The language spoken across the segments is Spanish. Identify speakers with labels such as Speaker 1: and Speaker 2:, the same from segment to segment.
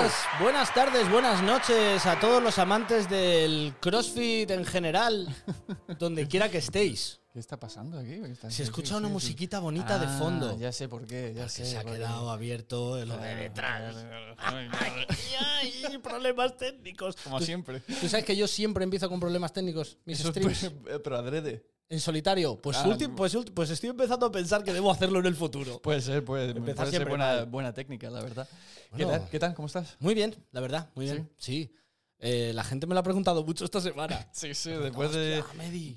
Speaker 1: Buenas, buenas tardes, buenas noches a todos los amantes del CrossFit en general, donde quiera que estéis.
Speaker 2: ¿Qué está pasando aquí? Está-
Speaker 1: Se escucha una musiquita bonita de
Speaker 2: Ah,
Speaker 1: fondo.
Speaker 2: Ya sé por qué, ya
Speaker 1: Porque
Speaker 2: sé.
Speaker 1: se ha quedado abierto lo de detrás.
Speaker 2: Ay.
Speaker 1: Ay, ay, problemas técnicos.
Speaker 2: Como
Speaker 1: ¿Tú,
Speaker 2: siempre.
Speaker 1: tú sabes que yo siempre empiezo con problemas técnicos, mis
Speaker 2: Eso
Speaker 1: streams.
Speaker 2: es- pero adrede.
Speaker 1: En solitario. Pues,
Speaker 2: Ah,
Speaker 1: ulti- pues, ulti- pues estoy empezando a pensar que debo hacerlo en el futuro.
Speaker 2: Puede ser, puede,
Speaker 1: Empezar
Speaker 2: puede ser buena, buena técnica, la verdad.
Speaker 1: Bueno.
Speaker 2: ¿Qué tal? ¿Qué tal? ¿Cómo estás?
Speaker 1: Muy bien, la verdad, muy bien. Sí. Eh, la gente me lo ha preguntado mucho esta semana.
Speaker 2: Sí, sí, después de,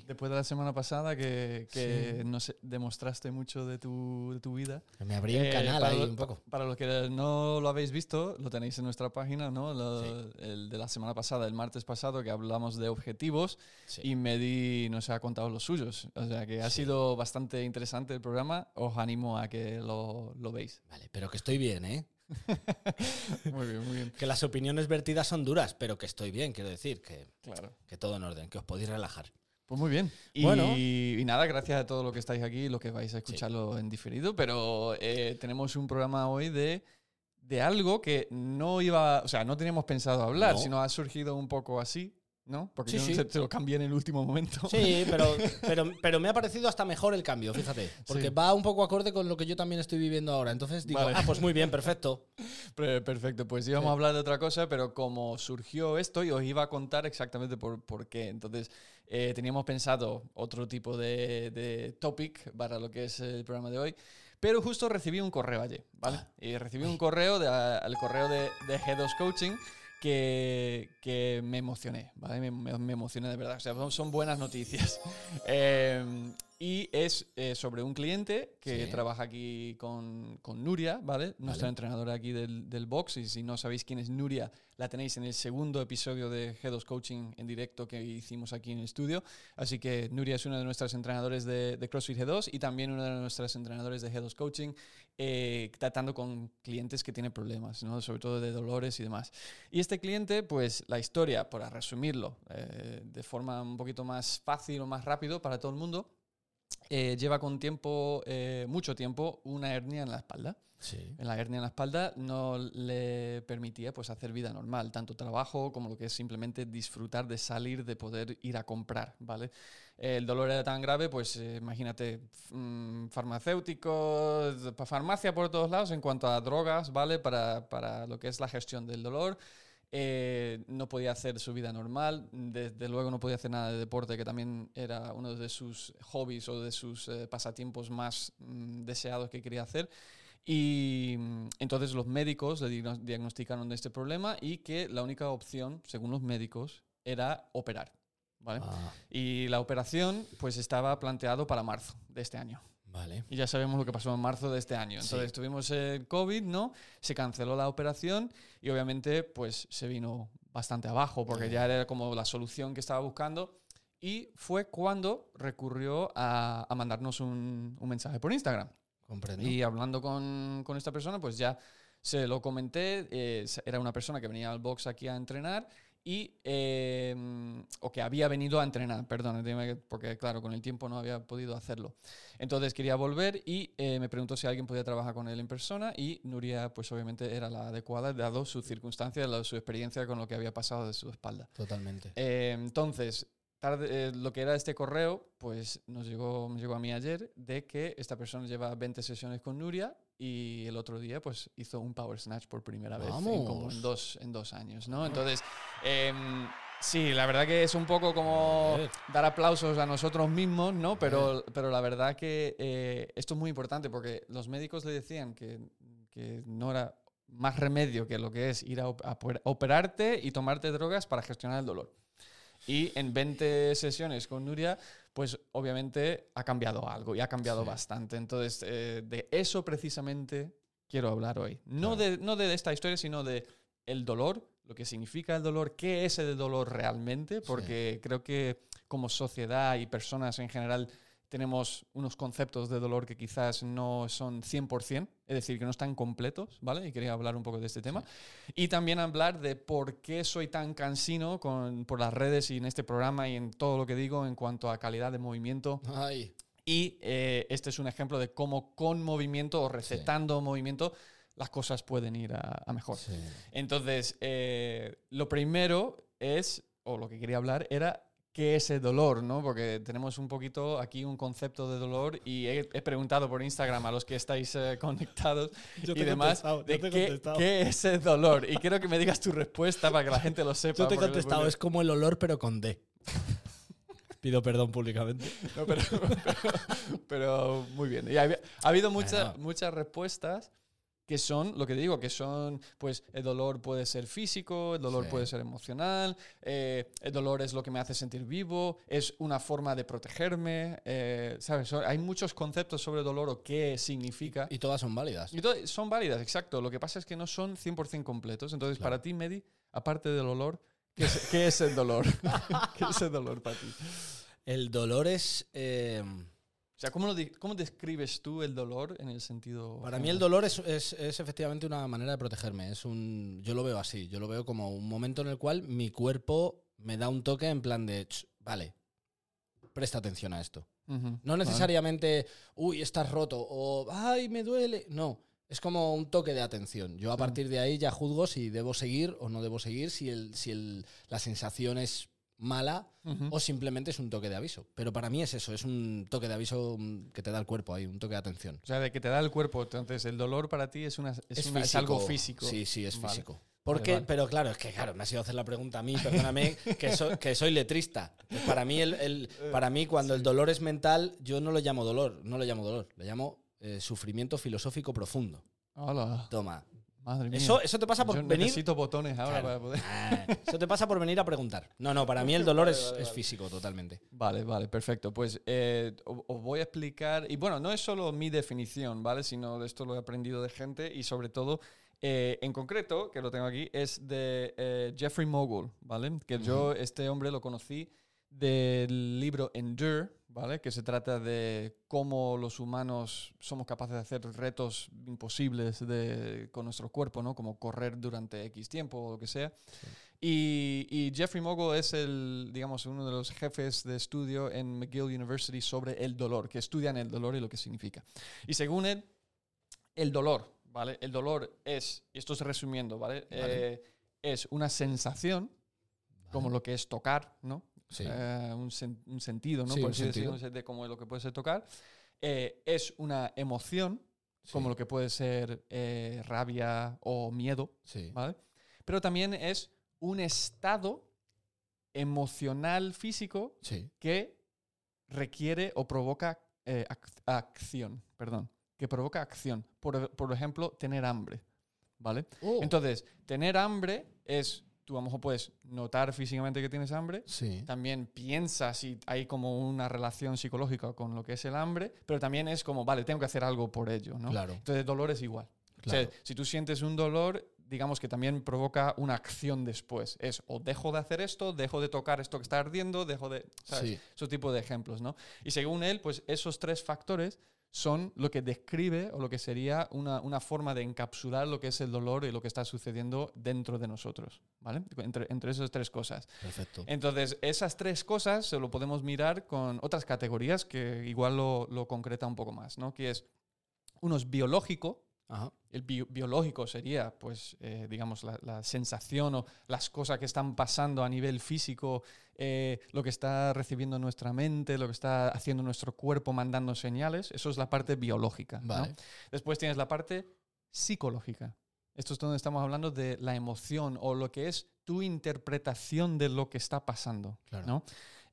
Speaker 2: después de la semana pasada que, que nos demostraste mucho de tu, de tu vida.
Speaker 1: Me abrí el
Speaker 2: Eh,
Speaker 1: canal
Speaker 2: para
Speaker 1: ahí
Speaker 2: lo-
Speaker 1: un poco.
Speaker 2: Para los que no lo habéis visto, lo tenéis en nuestra página, ¿no? Lo-
Speaker 1: Sí.
Speaker 2: El de la semana pasada, el martes pasado, que hablamos de objetivos
Speaker 1: Sí.
Speaker 2: y Medi nos ha contado los suyos. O sea que ha sido bastante interesante el programa. Os animo a que lo, lo veis.
Speaker 1: Vale, pero que estoy bien, ¿eh?
Speaker 2: Muy bien, muy bien.
Speaker 1: Que las opiniones vertidas son duras, pero que estoy bien, quiero decir, que,
Speaker 2: Claro.
Speaker 1: que todo en orden, que os podéis relajar.
Speaker 2: Pues muy bien. Y,
Speaker 1: Bueno.
Speaker 2: y nada, gracias a todo lo que estáis aquí, lo que vais a escucharlo en diferido, pero eh, tenemos un programa hoy de, de algo que no iba, o sea, no teníamos pensado hablar,
Speaker 1: No.
Speaker 2: sino ha surgido un poco así, ¿no? Porque
Speaker 1: Sí,
Speaker 2: yo
Speaker 1: sí.
Speaker 2: Te, te lo cambié en el último momento.
Speaker 1: Sí, pero, pero, pero me ha parecido hasta mejor el cambio, fíjate. Porque
Speaker 2: Sí.
Speaker 1: va un poco acorde con lo que yo también estoy viviendo ahora. Entonces digo,
Speaker 2: Vale.
Speaker 1: ah, pues muy bien, perfecto.
Speaker 2: Perfecto, pues íbamos a hablar de otra cosa, pero como surgió esto, y os iba a contar exactamente por, por qué. Entonces, eh, teníamos pensado otro tipo de, de topic para lo que es el programa de hoy, pero justo recibí un correo ayer, ¿vale?
Speaker 1: Ah.
Speaker 2: Y recibí un correo, de, al correo de, de Head of Coaching, que, me emocioné, ¿vale? Me, me- emocioné de verdad. O sea, son, son buenas noticias. Eh, y es eh, sobre un cliente que
Speaker 1: Sí.
Speaker 2: trabaja aquí con, con Nuria, ¿vale? Nuestra
Speaker 1: Vale.
Speaker 2: entrenadora aquí del, del box. Y si no sabéis quién es Nuria, la tenéis en el segundo episodio de Head of Coaching en directo que hicimos aquí en el estudio. Así que Nuria es una de nuestras entrenadores de, de CrossFit G2 y también una de nuestras entrenadores de Head of Coaching, eh, tratando con clientes que tienen problemas, ¿no? sobre todo de dolores y demás. Y este cliente, pues la historia, para resumirlo eh, de forma un poquito más fácil o más rápido para todo el mundo, eh, lleva con tiempo, eh, mucho tiempo, una hernia en la espalda.
Speaker 1: Sí.
Speaker 2: En la hernia en la espalda no le permitía pues, hacer vida normal, tanto trabajo como lo que es simplemente disfrutar de salir, de poder ir a comprar, ¿vale? El dolor era tan grave, pues eh, imagínate, mm, farmacéuticos, farmacia por todos lados en cuanto a drogas, ¿vale? Para, para lo que es la gestión del dolor. Eh, no podía hacer su vida normal, desde luego no podía hacer nada de deporte, que también era uno de sus hobbies o de sus eh, pasatiempos más mm, deseados que quería hacer. Y mm, entonces los médicos le diagnosticaron de este problema y que la única opción, según los médicos, era operar. ¿vale?
Speaker 1: Ah,
Speaker 2: Y la operación pues estaba planteado para marzo de este año.
Speaker 1: Vale.
Speaker 2: Y ya sabemos lo que pasó en marzo de este año. Entonces
Speaker 1: Sí.
Speaker 2: tuvimos el COVID, ¿no? Se canceló la operación y obviamente pues se vino bastante abajo porque ya era como la solución que estaba buscando. Y fue cuando recurrió a, a mandarnos un, un mensaje por Instagram.
Speaker 1: Comprendo.
Speaker 2: Y hablando con, con esta persona, pues ya se lo comenté. eh, era una persona que venía al box aquí a entrenar y. eh, o que había venido a entrenar, perdón, porque claro, con el tiempo no había podido hacerlo. Entonces quería volver y eh, me preguntó si alguien podía trabajar con él en persona y Nuria, pues obviamente era la adecuada, dado sus circunstancias, la- su experiencia con lo que había pasado de su espalda.
Speaker 1: Totalmente.
Speaker 2: Eh, entonces, tarde, eh, lo que era este correo, pues nos llegó, me llegó a mí ayer de que esta persona lleva 20 sesiones con Nuria y el otro día pues hizo un power snatch por primera vez en como en dos, en dos años, ¿no? Entonces, em, sí, la verdad que es un poco como dar aplausos a nosotros mismos, ¿no? Pero, pero la verdad que eh, esto es muy importante porque los médicos le decían que, que no era más remedio que lo que es ir a, operarte y tomarte drogas para gestionar el dolor. Y en 20 sesiones con Nuria, pues obviamente ha cambiado algo y ha cambiado
Speaker 1: Sí.
Speaker 2: bastante. Entonces, eh, de eso precisamente quiero hablar hoy. No,
Speaker 1: Claro.
Speaker 2: de, no de esta historia, sino de el dolor, lo que significa el dolor, qué es el dolor realmente, porque creo que como sociedad y personas en general tenemos unos conceptos de dolor que quizás no son 100%, es decir, que no están completos, ¿vale? Y quería hablar un poco de este tema. Y también hablar de por qué soy tan cansino con, por las redes y en este programa y en todo lo que digo en cuanto a calidad de movimiento.
Speaker 1: Ay,
Speaker 2: Y eh, este es un ejemplo de cómo con movimiento o recetando movimiento las cosas pueden ir a, a mejor.
Speaker 1: Sí.
Speaker 2: Entonces, eh, lo primero es, o lo que quería hablar, era qué es el dolor, ¿no? Porque tenemos un poquito aquí un concepto de dolor y he, he preguntado por Instagram a los que estáis eh, conectados
Speaker 1: Yo te
Speaker 2: y demás
Speaker 1: contestado, yo
Speaker 2: de
Speaker 1: te
Speaker 2: qué, qué es el dolor. Y quiero que me digas tu respuesta para que la gente lo sepa.
Speaker 1: Yo te he contestado,
Speaker 2: después-
Speaker 1: es como el olor, pero con D. Pido perdón públicamente.
Speaker 2: No, pero, pero- pero muy bien. Y ha, ha habido mucha-
Speaker 1: Bueno.
Speaker 2: muchas respuestas que son, lo que digo, que son, pues el dolor puede ser físico, el dolor
Speaker 1: Sí.
Speaker 2: puede ser emocional, eh, el dolor es lo que me hace sentir vivo, es una forma de protegerme, eh, ¿sabes? Hay muchos conceptos sobre dolor o qué significa.
Speaker 1: Y todas son válidas.
Speaker 2: Y todo- son válidas, exacto. Lo que pasa es que no son 100% completos. Entonces,
Speaker 1: Claro.
Speaker 2: para ti, Medi, aparte del olor, ¿qué es, qué es el dolor? ¿Qué es el dolor para ti?
Speaker 1: El dolor es. eh,
Speaker 2: O sea, ¿cómo, lo cómo describes tú el dolor en el sentido...
Speaker 1: para mí el dolor es, es- es efectivamente una manera de protegerme. Es un, yo lo veo así. Yo lo veo como un momento en el cual mi cuerpo me da un toque en plan de. "Ch, Vale, presta atención a esto. No necesariamente, uy, estás roto o, ay, me duele. No, es como un toque de atención. Yo a
Speaker 2: Sí.
Speaker 1: partir de ahí ya juzgo si debo seguir o no debo seguir, si, el, si el- la sensación es mala o simplemente es un toque de aviso. Pero para mí es eso, es un toque de aviso mm, que te da el cuerpo ahí, un toque de atención.
Speaker 2: O sea, de que te da el cuerpo. Entonces, el dolor para ti es, una, es, una- es algo físico.
Speaker 1: Sí, sí, es
Speaker 2: Vale.
Speaker 1: físico. Porque,
Speaker 2: vale.
Speaker 1: pero claro, es que claro, me ha sido hacer la pregunta a mí, perdóname, que, so- que soy letrista. Para mí, el, el- para mí, cuando el dolor es mental, yo no lo llamo dolor, no lo llamo dolor, le llamo eh, sufrimiento filosófico profundo.
Speaker 2: Hola,
Speaker 1: Toma.
Speaker 2: Madre mía.
Speaker 1: Eso, eso te pasa por
Speaker 2: Yo
Speaker 1: venir.
Speaker 2: necesito botones ahora
Speaker 1: Claro.
Speaker 2: para poder...
Speaker 1: Ah, eso te pasa por venir a preguntar. No, no, para mí el dolor
Speaker 2: Vale,
Speaker 1: es,
Speaker 2: vale,
Speaker 1: es
Speaker 2: vale.
Speaker 1: físico totalmente.
Speaker 2: Vale, vale, perfecto. Pues eh, os voy a explicar, y bueno, no es solo mi definición, ¿vale? Sino de esto lo he aprendido de gente y sobre todo, eh, en concreto, que lo tengo aquí, es de eh, Jeffrey Mogul, ¿vale? Que yo, este hombre lo conocí del libro Endure, ¿vale? Que se trata de cómo los humanos somos capaces de hacer retos imposibles de, con nuestro cuerpo, ¿no? Como correr durante X tiempo o lo que sea. Y, y Jeffrey Mogul es el, digamos, uno de los jefes de estudio en McGill University sobre el dolor, que estudian el dolor y lo que significa. Y según él, el dolor, ¿vale? El dolor es, y esto es resumiendo, ¿vale?
Speaker 1: Vale.
Speaker 2: Eh, es una sensación, como lo que es tocar, ¿no?
Speaker 1: Sí.
Speaker 2: Eh, un, sen- un sentido, ¿no?
Speaker 1: Sí,
Speaker 2: Por así de como lo que puede ser tocar. Eh, es una emoción, como lo que puede ser eh, rabia o miedo. ¿vale? Pero también es un estado emocional físico que requiere o provoca ac- acción, perdón, que provoca acción. Por, por ejemplo, tener hambre, ¿vale?
Speaker 1: Oh,
Speaker 2: Entonces, tener hambre es, tú a lo mejor puedes notar físicamente que tienes hambre,
Speaker 1: sí.
Speaker 2: también piensas y hay como una relación psicológica con lo que es el hambre, pero también es como, vale, tengo que hacer algo por ello, ¿no?
Speaker 1: Claro.
Speaker 2: Entonces, dolor es igual. O
Speaker 1: Claro.
Speaker 2: sea, si tú sientes un dolor, digamos que también provoca una acción después. Es o dejo de hacer esto, dejo de tocar esto que está ardiendo, dejo de... ¿sabes?
Speaker 1: Sí.
Speaker 2: Ese tipo de ejemplos, ¿no? Y según él, pues esos tres factores son lo que describe o lo que sería una, una forma de encapsular lo que es el dolor y lo que está sucediendo dentro de nosotros, ¿vale? Entre, entre esas tres cosas.
Speaker 1: Perfecto.
Speaker 2: Entonces, esas tres cosas se lo podemos mirar con otras categorías que igual lo, lo concreta un poco más, ¿no? Que es, uno es biológico,
Speaker 1: Ajá.
Speaker 2: el bio- biológico sería, pues, eh, digamos, la, la sensación o las cosas que están pasando a nivel físico, eh, lo que está recibiendo nuestra mente, lo que está haciendo nuestro cuerpo mandando señales. Eso es la parte biológica. ¿no?
Speaker 1: Vale.
Speaker 2: Después tienes la parte psicológica. Esto es donde estamos hablando de la emoción o lo que es tu interpretación de lo que está pasando.
Speaker 1: Claro.
Speaker 2: ¿no?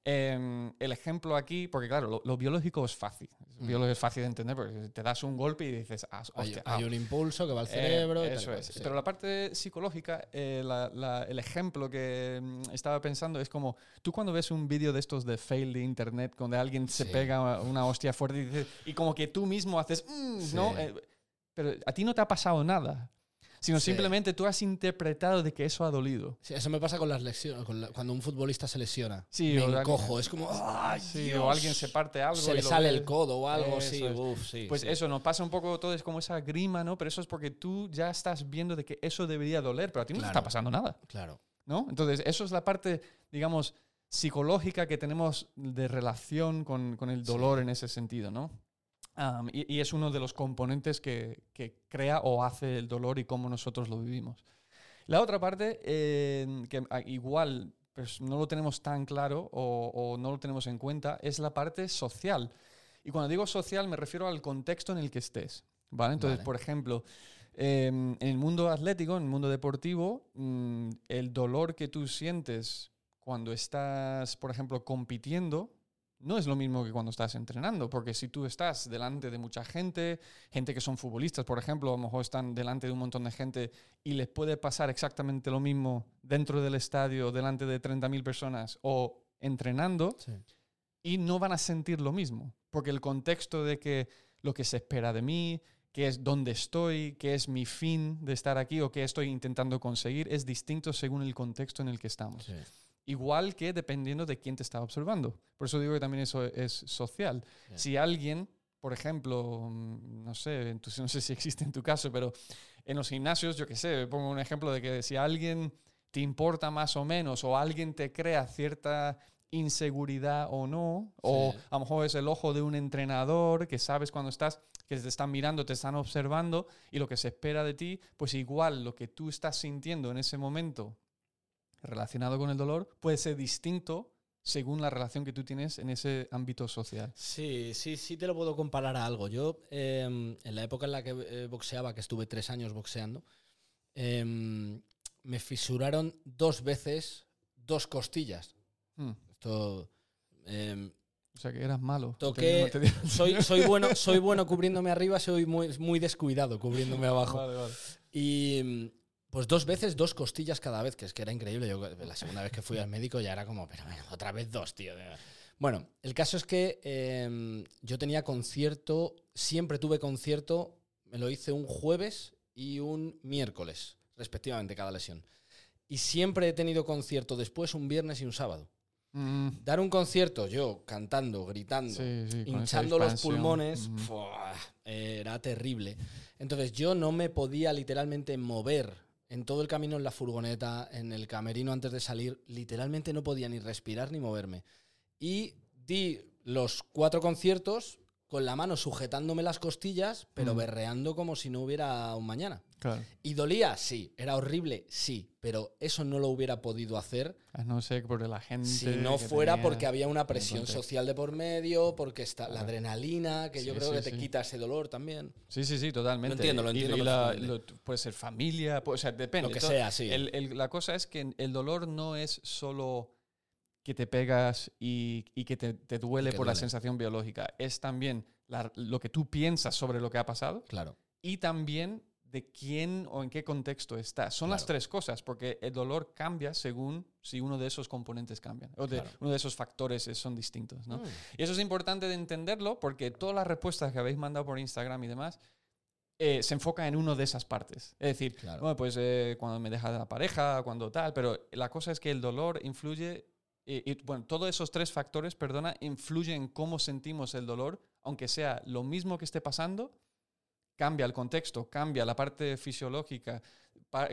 Speaker 2: Em, el ejemplo aquí, porque claro, lo, lo biológico es fácil.
Speaker 1: Mm.
Speaker 2: biológico es fácil de entender porque te das un golpe y dices, ah,
Speaker 1: Hay,
Speaker 2: hostia,
Speaker 1: hay
Speaker 2: ah,
Speaker 1: un impulso que va al
Speaker 2: eh,
Speaker 1: cerebro. y
Speaker 2: eso es.
Speaker 1: sí.
Speaker 2: Pero la parte psicológica, eh, la- la- el ejemplo que mm, estaba pensando es como tú cuando ves un vídeo de estos de fail de internet, donde alguien se
Speaker 1: Sí.
Speaker 2: pega una hostia fuerte y, dices- y como que tú mismo haces, "Mm", ¿no?
Speaker 1: Sí.
Speaker 2: Eh, pero a ti no te ha pasado nada, sino
Speaker 1: Sí.
Speaker 2: simplemente tú has interpretado de que eso ha dolido.
Speaker 1: Sí, eso me pasa con las lesiones, con la- cuando un futbolista se lesiona.
Speaker 2: Sí,
Speaker 1: me
Speaker 2: o
Speaker 1: encojo, es como, ¡ay,
Speaker 2: Sí,
Speaker 1: Dios!
Speaker 2: o alguien se parte algo.
Speaker 1: Se
Speaker 2: y
Speaker 1: le sale
Speaker 2: ves.
Speaker 1: el codo o algo,
Speaker 2: Eso
Speaker 1: sí, uf, sí.
Speaker 2: Pues eso, nos pasa un poco todo, es como esa grima, ¿no? Pero eso es porque tú ya estás viendo de que eso debería doler, pero a ti no te está pasando nada.
Speaker 1: Claro.
Speaker 2: ¿no? Entonces, eso es la parte, digamos, psicológica que tenemos de relación con, con el dolor en ese sentido, ¿no? Am, y, y es uno de los componentes que, que crea o hace el dolor y cómo nosotros lo vivimos. La otra parte, eh, que ah, igual pues, no lo tenemos tan claro o, o no lo tenemos en cuenta, es la parte social. Y cuando digo social me refiero al contexto en el que estés. ¿vale? Entonces,
Speaker 1: Vale.
Speaker 2: por ejemplo, eh, en el mundo atlético, en el mundo deportivo, mm, el dolor que tú sientes cuando estás, por ejemplo, compitiendo, no es lo mismo que cuando estás entrenando, porque si tú estás delante de mucha gente, gente que son futbolistas, por ejemplo, a lo mejor están delante de un montón de gente y les puede pasar exactamente lo mismo dentro del estadio, delante de 30.000 personas o entrenando,
Speaker 1: Sí.
Speaker 2: y no van a sentir lo mismo, porque el contexto de que lo que se espera de mí, qué es dónde estoy, qué es mi fin de estar aquí o qué estoy intentando conseguir, es distinto según el contexto en el que estamos.
Speaker 1: Sí.
Speaker 2: Igual que dependiendo de quién te está observando. Por eso digo que también eso es social.
Speaker 1: Sí.
Speaker 2: Si alguien, por ejemplo, mm, no sé, tu- no sé si existe en tu caso, pero en los gimnasios, yo qué sé, pongo un ejemplo de que si alguien te importa más o menos o alguien te crea cierta inseguridad o no, o
Speaker 1: Sí.
Speaker 2: a lo mejor es el ojo de un entrenador que sabes cuando estás, que te están mirando, te están observando y lo que se espera de ti, pues igual lo que tú estás sintiendo en ese momento relacionado con el dolor puede ser distinto según la relación que tú tienes en ese ámbito social.
Speaker 1: Sí, sí, sí te lo puedo comparar a algo. Yo, eh, en la época en la que eh, boxeaba, que estuve tres años boxeando, eh, me fisuraron dos veces dos costillas.
Speaker 2: Hmm.
Speaker 1: Esto. eh,
Speaker 2: O sea que eras malo.
Speaker 1: Toqué-
Speaker 2: te- te
Speaker 1: soy, soy, bueno, soy bueno cubriéndome arriba, soy muy, muy descuidado cubriéndome abajo.
Speaker 2: Vale, vale.
Speaker 1: Y pues dos veces, dos costillas cada vez, que es que era increíble. Yo la segunda vez que fui al médico ya era como, pero bueno, otra vez dos, tío. Bueno, el caso es que eh, yo tenía concierto, siempre tuve concierto, me lo hice un jueves y un miércoles, respectivamente, cada lesión. Y siempre he tenido concierto después un viernes y un sábado.
Speaker 2: Mm,
Speaker 1: Dar un concierto, yo cantando, gritando,
Speaker 2: sí, sí,
Speaker 1: hinchando los pulmones,
Speaker 2: Mm.
Speaker 1: era terrible. Entonces yo no me podía literalmente mover en todo el camino en la furgoneta, en el camerino antes de salir, literalmente no podía ni respirar ni moverme. Y di los cuatro conciertos con la mano sujetándome las costillas, pero
Speaker 2: Mm.
Speaker 1: berreando como si no hubiera un mañana.
Speaker 2: Claro.
Speaker 1: ¿Y dolía? Sí. ¿Era horrible? Sí. Pero eso no lo hubiera podido hacer
Speaker 2: A no ser por la gente.
Speaker 1: si no fuera porque había una
Speaker 2: un
Speaker 1: presión social de por medio, porque está la adrenalina, que yo creo
Speaker 2: sí,
Speaker 1: que te
Speaker 2: sí.
Speaker 1: quita ese dolor también.
Speaker 2: Sí, sí, sí, totalmente.
Speaker 1: Lo entiendo, lo entiendo
Speaker 2: y la-
Speaker 1: perfectamente.
Speaker 2: lo- puede ser familia, puede- o sea, depende.
Speaker 1: Lo que sea, sí.
Speaker 2: el- el- la cosa es que el dolor no es solo que te pegas y, y que te, te duele
Speaker 1: que
Speaker 2: por la sensación biológica. Es también la- lo que tú piensas sobre lo que ha pasado
Speaker 1: Claro.
Speaker 2: y también de quién o en qué contexto estás. Son las tres cosas, porque el dolor cambia según si uno de esos componentes cambian, o de,
Speaker 1: Claro.
Speaker 2: uno de esos factores son distintos. ¿no?
Speaker 1: Mm.
Speaker 2: Y eso es importante de entenderlo porque todas las respuestas que habéis mandado por Instagram y demás eh, se enfocan en uno de esas partes. Es decir,
Speaker 1: Claro.
Speaker 2: bueno, pues eh, cuando me deja la pareja, cuando tal, pero la cosa es que el dolor influye, y, bueno, todos esos tres factores, perdona, influyen en cómo sentimos el dolor, aunque sea lo mismo que esté pasando, cambia el contexto, cambia la parte fisiológica,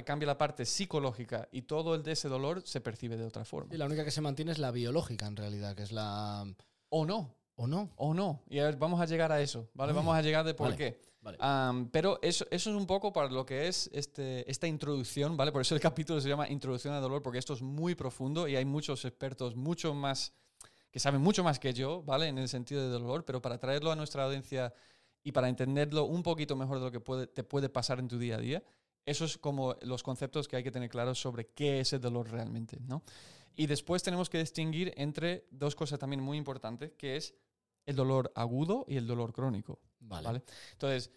Speaker 2: cambia la parte psicológica y todo el de ese dolor se percibe de otra forma.
Speaker 1: Y la única que se mantiene es la biológica, en realidad, que es la.
Speaker 2: O no,
Speaker 1: ¿O no?
Speaker 2: o no. Y a ver, vamos a llegar a eso, ¿vale?
Speaker 1: Uy,
Speaker 2: Vamos a llegar de por
Speaker 1: vale.
Speaker 2: qué.
Speaker 1: Vale.
Speaker 2: Am, pero eso, eso es un poco para lo que es este, esta introducción, ¿vale? Por eso el capítulo se llama Introducción al dolor, porque esto es muy profundo y hay muchos expertos mucho más, que saben mucho más que yo, ¿vale? En el sentido de dolor, pero para traerlo a nuestra audiencia y para entenderlo un poquito mejor de lo que puede, te puede pasar en tu día a día, eso es como los conceptos que hay que tener claros sobre qué es el dolor realmente, ¿no? Y después tenemos que distinguir entre dos cosas también muy importantes, que es el dolor agudo y el dolor crónico.
Speaker 1: Vale.
Speaker 2: ¿vale? Entonces,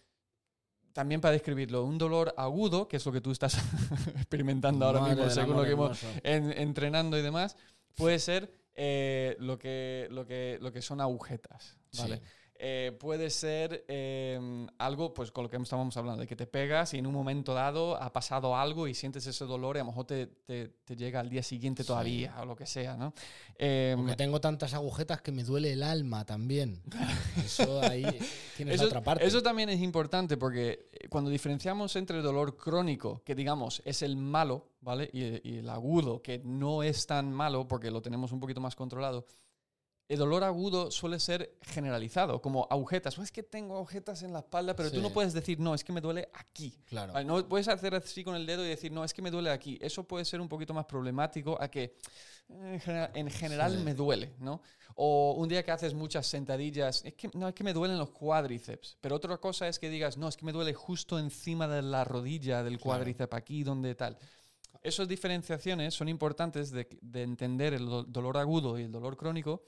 Speaker 2: también para describirlo, un dolor agudo, que es lo que tú estás experimentando ahora mismo, según lo que hemos en- entrenando y demás, puede ser eh, lo, que, lo, que, lo que son agujetas, ¿vale?
Speaker 1: Sí.
Speaker 2: Eh, puede ser eh, algo, pues con lo que estábamos hablando, de que te pegas y en un momento dado ha pasado algo y sientes ese dolor y a lo mejor te, te- te llega al día siguiente
Speaker 1: Sí.
Speaker 2: todavía o lo que sea, ¿no? Eh,
Speaker 1: Porque tengo tantas agujetas que me duele el alma también. Eso ahí tienes
Speaker 2: Eso,
Speaker 1: otra parte.
Speaker 2: eso también es importante porque eh, cuando diferenciamos entre el dolor crónico, que digamos es el malo, ¿vale? Y, y el agudo, que no es tan malo porque lo tenemos un poquito más controlado, el dolor agudo suele ser generalizado, como agujetas. "Oh, es que tengo agujetas en la espalda, pero tú no puedes decir, no, es que me duele aquí.
Speaker 1: Claro.
Speaker 2: Vale, No puedes hacer así con el dedo y decir, no, es que me duele aquí. Eso puede ser un poquito más problemático a que en general, en general
Speaker 1: Sí.
Speaker 2: me duele, ¿no? O un día que haces muchas sentadillas, es que no, es que me duelen los cuádriceps. Pero otra cosa es que digas, no, es que me duele justo encima de la rodilla del
Speaker 1: Claro.
Speaker 2: cuádriceps, aquí, donde tal. Esas diferenciaciones son importantes de, de entender el do- dolor agudo y el dolor crónico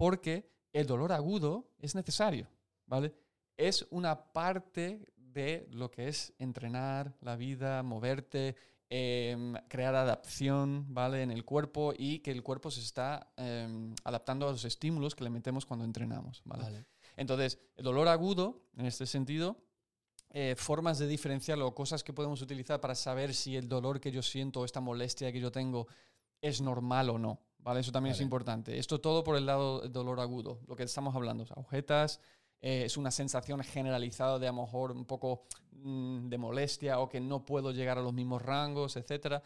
Speaker 2: porque el dolor agudo es necesario, ¿vale? Es una parte de lo que es entrenar la vida, moverte, em, crear adaptación, ¿vale? En el cuerpo y que el cuerpo se está em, adaptando a los estímulos que le metemos cuando entrenamos, ¿vale?
Speaker 1: Vale.
Speaker 2: Entonces, el dolor agudo, en este sentido, eh, formas de diferenciarlo o cosas que podemos utilizar para saber si el dolor que yo siento o esta molestia que yo tengo es normal o no. ¿Vale? Eso también es
Speaker 1: Vale.
Speaker 2: importante. Esto todo por el lado del dolor agudo, lo que estamos hablando. agujetas, eh, es una sensación generalizada de a lo mejor un poco mm, de molestia o que no puedo llegar a los mismos rangos, etc.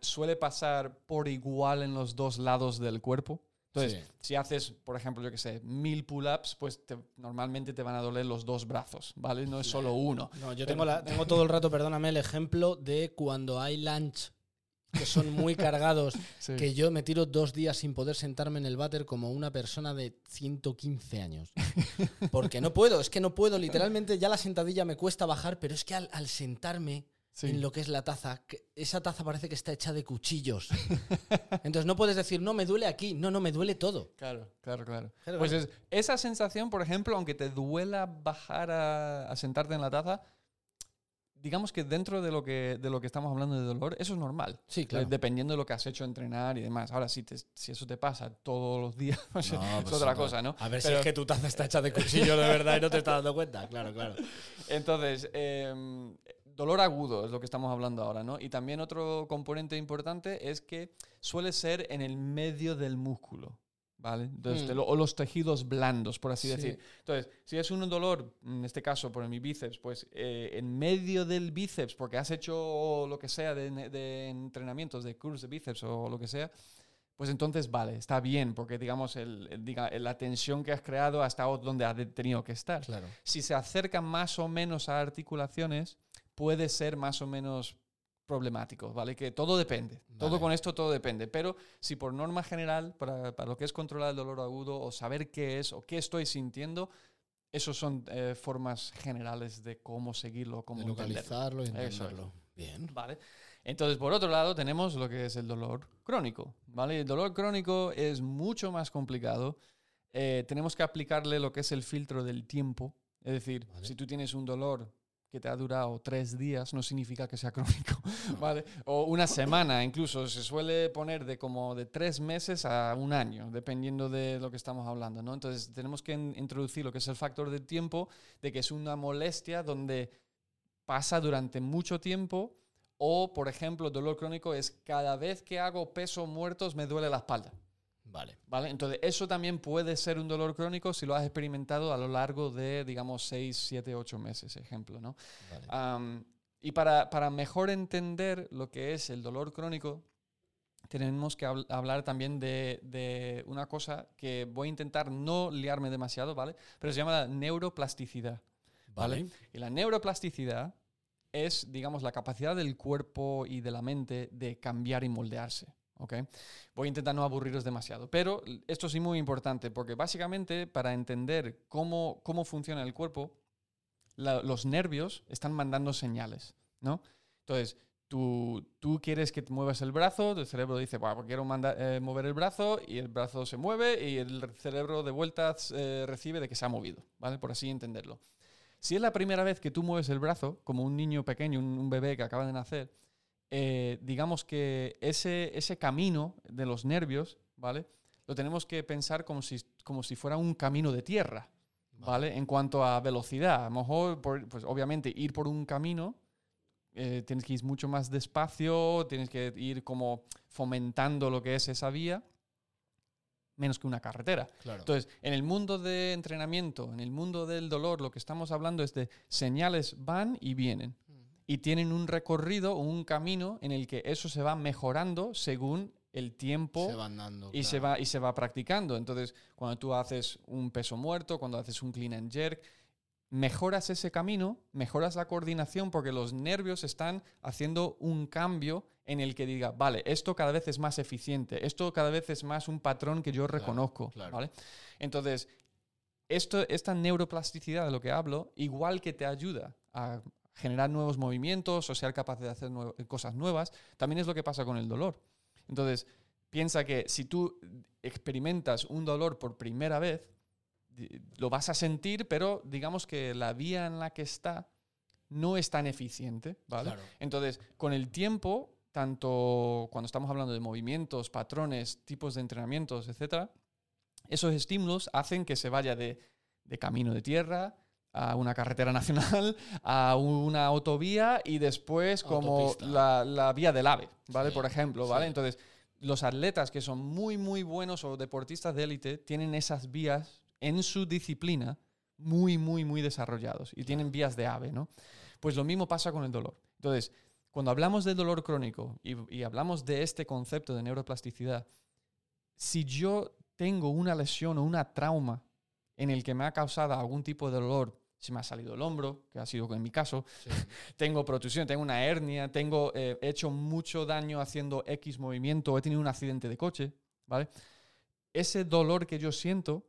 Speaker 2: suele pasar por igual en los dos lados del cuerpo. Entonces,
Speaker 1: Sí.
Speaker 2: si haces, por ejemplo, yo que sé, mil pull-ups, pues te- normalmente te van a doler los dos brazos, ¿vale? No es solo uno.
Speaker 1: No, yo tengo, la- tengo todo el rato, perdóname, el ejemplo de cuando hay lunch que son muy cargados,
Speaker 2: Sí.
Speaker 1: que yo me tiro dos días sin poder sentarme en el váter como una persona de 115 años. Porque no puedo, es que no puedo, literalmente ya la sentadilla me cuesta bajar, pero es que al, al sentarme
Speaker 2: Sí.
Speaker 1: en lo que es la taza, esa taza parece que está hecha de cuchillos. Entonces no puedes decir, no, me duele aquí, no, no, me duele todo.
Speaker 2: Claro, claro, claro.
Speaker 1: Claro,
Speaker 2: Pues es, esa sensación, por ejemplo, aunque te duela bajar a, a sentarte en la taza, digamos que dentro de lo que, de lo que estamos hablando de dolor, eso es normal.
Speaker 1: Sí, claro.
Speaker 2: Eh, Dependiendo de lo que has hecho entrenar y demás. Ahora, si, te- si eso te pasa todos los días, pues
Speaker 1: No,
Speaker 2: es
Speaker 1: pues
Speaker 2: otra
Speaker 1: no.
Speaker 2: cosa, ¿no?
Speaker 1: A ver si es que tu taza está hecha de cuchillo de verdad y no te estás dando cuenta. Claro, claro.
Speaker 2: Entonces, em, dolor agudo es lo que estamos hablando ahora, ¿no? Y también otro componente importante es que suele ser en el medio del músculo, ¿vale? Entonces,
Speaker 1: Mm.
Speaker 2: lo- o los tejidos blandos, por así
Speaker 1: Sí.
Speaker 2: decir. Entonces, si es un dolor, en este caso por mi bíceps, pues eh, en medio del bíceps, porque has hecho lo que sea de, de entrenamientos, de cursos de bíceps o lo que sea, pues entonces vale, está bien, porque digamos el- el- diga, la tensión que has creado ha estado donde ha tenido que estar
Speaker 1: Claro.
Speaker 2: si se acerca más o menos a articulaciones, puede ser más o menos problemático, ¿vale? Que todo depende. Todo con esto, todo depende. Pero si por norma general, para, para lo que es controlar el dolor agudo o saber qué es o qué estoy sintiendo, esos son eh, formas generales de cómo seguirlo, cómo
Speaker 1: De
Speaker 2: entenderlo.
Speaker 1: localizarlo y
Speaker 2: Eso
Speaker 1: entenderlo. Bien.
Speaker 2: ¿Vale? Entonces, por otro lado, tenemos lo que es el dolor crónico, ¿vale? El dolor crónico es mucho más complicado. Eh, tenemos que aplicarle lo que es el filtro del tiempo. Es decir,
Speaker 1: Vale.
Speaker 2: si tú tienes un dolor que te ha durado tres días, no significa que sea crónico, ¿vale? O una semana, incluso se suele poner de como de tres meses a un año, dependiendo de lo que estamos hablando, ¿no? Entonces, tenemos que in- introducir lo que es el factor del tiempo, de que es una molestia donde pasa durante mucho tiempo o, por ejemplo, dolor crónico es cada vez que hago peso muertos me duele la espalda.
Speaker 1: Vale.
Speaker 2: ¿Vale? Entonces, eso también puede ser un dolor crónico si lo has experimentado a lo largo de, digamos, 6, 7, 8 meses, ejemplo, ¿no?
Speaker 1: vale.
Speaker 2: Y para, para mejor entender lo que es el dolor crónico, tenemos que habl- hablar también de, de una cosa que voy a intentar no liarme demasiado, ¿vale? Pero se llama la neuroplasticidad.
Speaker 1: Vale.
Speaker 2: Y la neuroplasticidad es, digamos, la capacidad del cuerpo y de la mente de cambiar y moldearse. Voy a intentar no aburriros demasiado, pero esto sí muy importante, porque básicamente para entender cómo, cómo funciona el cuerpo, los nervios están mandando señales, ¿no? Entonces, tú, tú quieres que te muevas el brazo, el cerebro dice, "Buah, pues quiero eh, mover el brazo, y el brazo se mueve, y el cerebro de vuelta eh, recibe de que se ha movido, ¿vale? Por así entenderlo. Si es la primera vez que tú mueves el brazo, como un niño pequeño, un, un bebé que acaba de nacer, eh, digamos que ese, ese camino de los nervios, ¿vale? Lo tenemos que pensar como si, como si fuera un camino de tierra, ¿vale? En cuanto a velocidad. A lo mejor, por- pues obviamente, ir por un camino, eh, tienes que ir mucho más despacio, tienes que ir como fomentando lo que es esa vía, menos que una carretera.
Speaker 1: Claro.
Speaker 2: Entonces, en el mundo de entrenamiento, en el mundo del dolor, lo que estamos hablando es de señales van y vienen. Y tienen un recorrido un camino en el que eso se va mejorando según el tiempo
Speaker 1: Se van dando.
Speaker 2: y, se va, y se va practicando. Entonces, cuando tú haces un peso muerto, cuando haces un clean and jerk, mejoras ese camino, mejoras la coordinación porque los nervios están haciendo un cambio en el que diga, vale, esto cada vez es más eficiente, esto cada vez es más un patrón que yo reconozco,
Speaker 1: claro.
Speaker 2: ¿vale? Entonces, esto, esta neuroplasticidad de lo que hablo, igual que te ayuda a generar nuevos movimientos o ser capaz de hacer nue- cosas nuevas, también es lo que pasa con el dolor. Entonces, piensa que si tú experimentas un dolor por primera vez, lo vas a sentir, pero digamos que la vía en la que está no es tan eficiente, ¿vale?
Speaker 1: Claro.
Speaker 2: Entonces, con el tiempo, tanto cuando estamos hablando de movimientos, patrones, tipos de entrenamientos, etcétera, esos estímulos hacen que se vaya de, de camino de tierra a una carretera nacional, a una autovía y después como la, la vía del AVE, ¿vale?
Speaker 1: Sí,
Speaker 2: Por ejemplo, ¿vale?
Speaker 1: sí.
Speaker 2: Entonces, los atletas que son muy, muy buenos o deportistas de élite tienen esas vías en su disciplina muy, muy, muy desarrollados y tienen vías de AVE, ¿no? Pues lo mismo pasa con el dolor. Entonces, cuando hablamos de dolor crónico y, y hablamos de este concepto de neuroplasticidad, si yo tengo una lesión o una trauma en el que me ha causado algún tipo de dolor, si me ha salido el hombro, que ha sido en mi caso,
Speaker 1: Sí.
Speaker 2: tengo protusión, tengo una hernia, tengo eh, he hecho mucho daño haciendo X movimiento, he tenido un accidente de coche, ¿vale? Ese dolor que yo siento,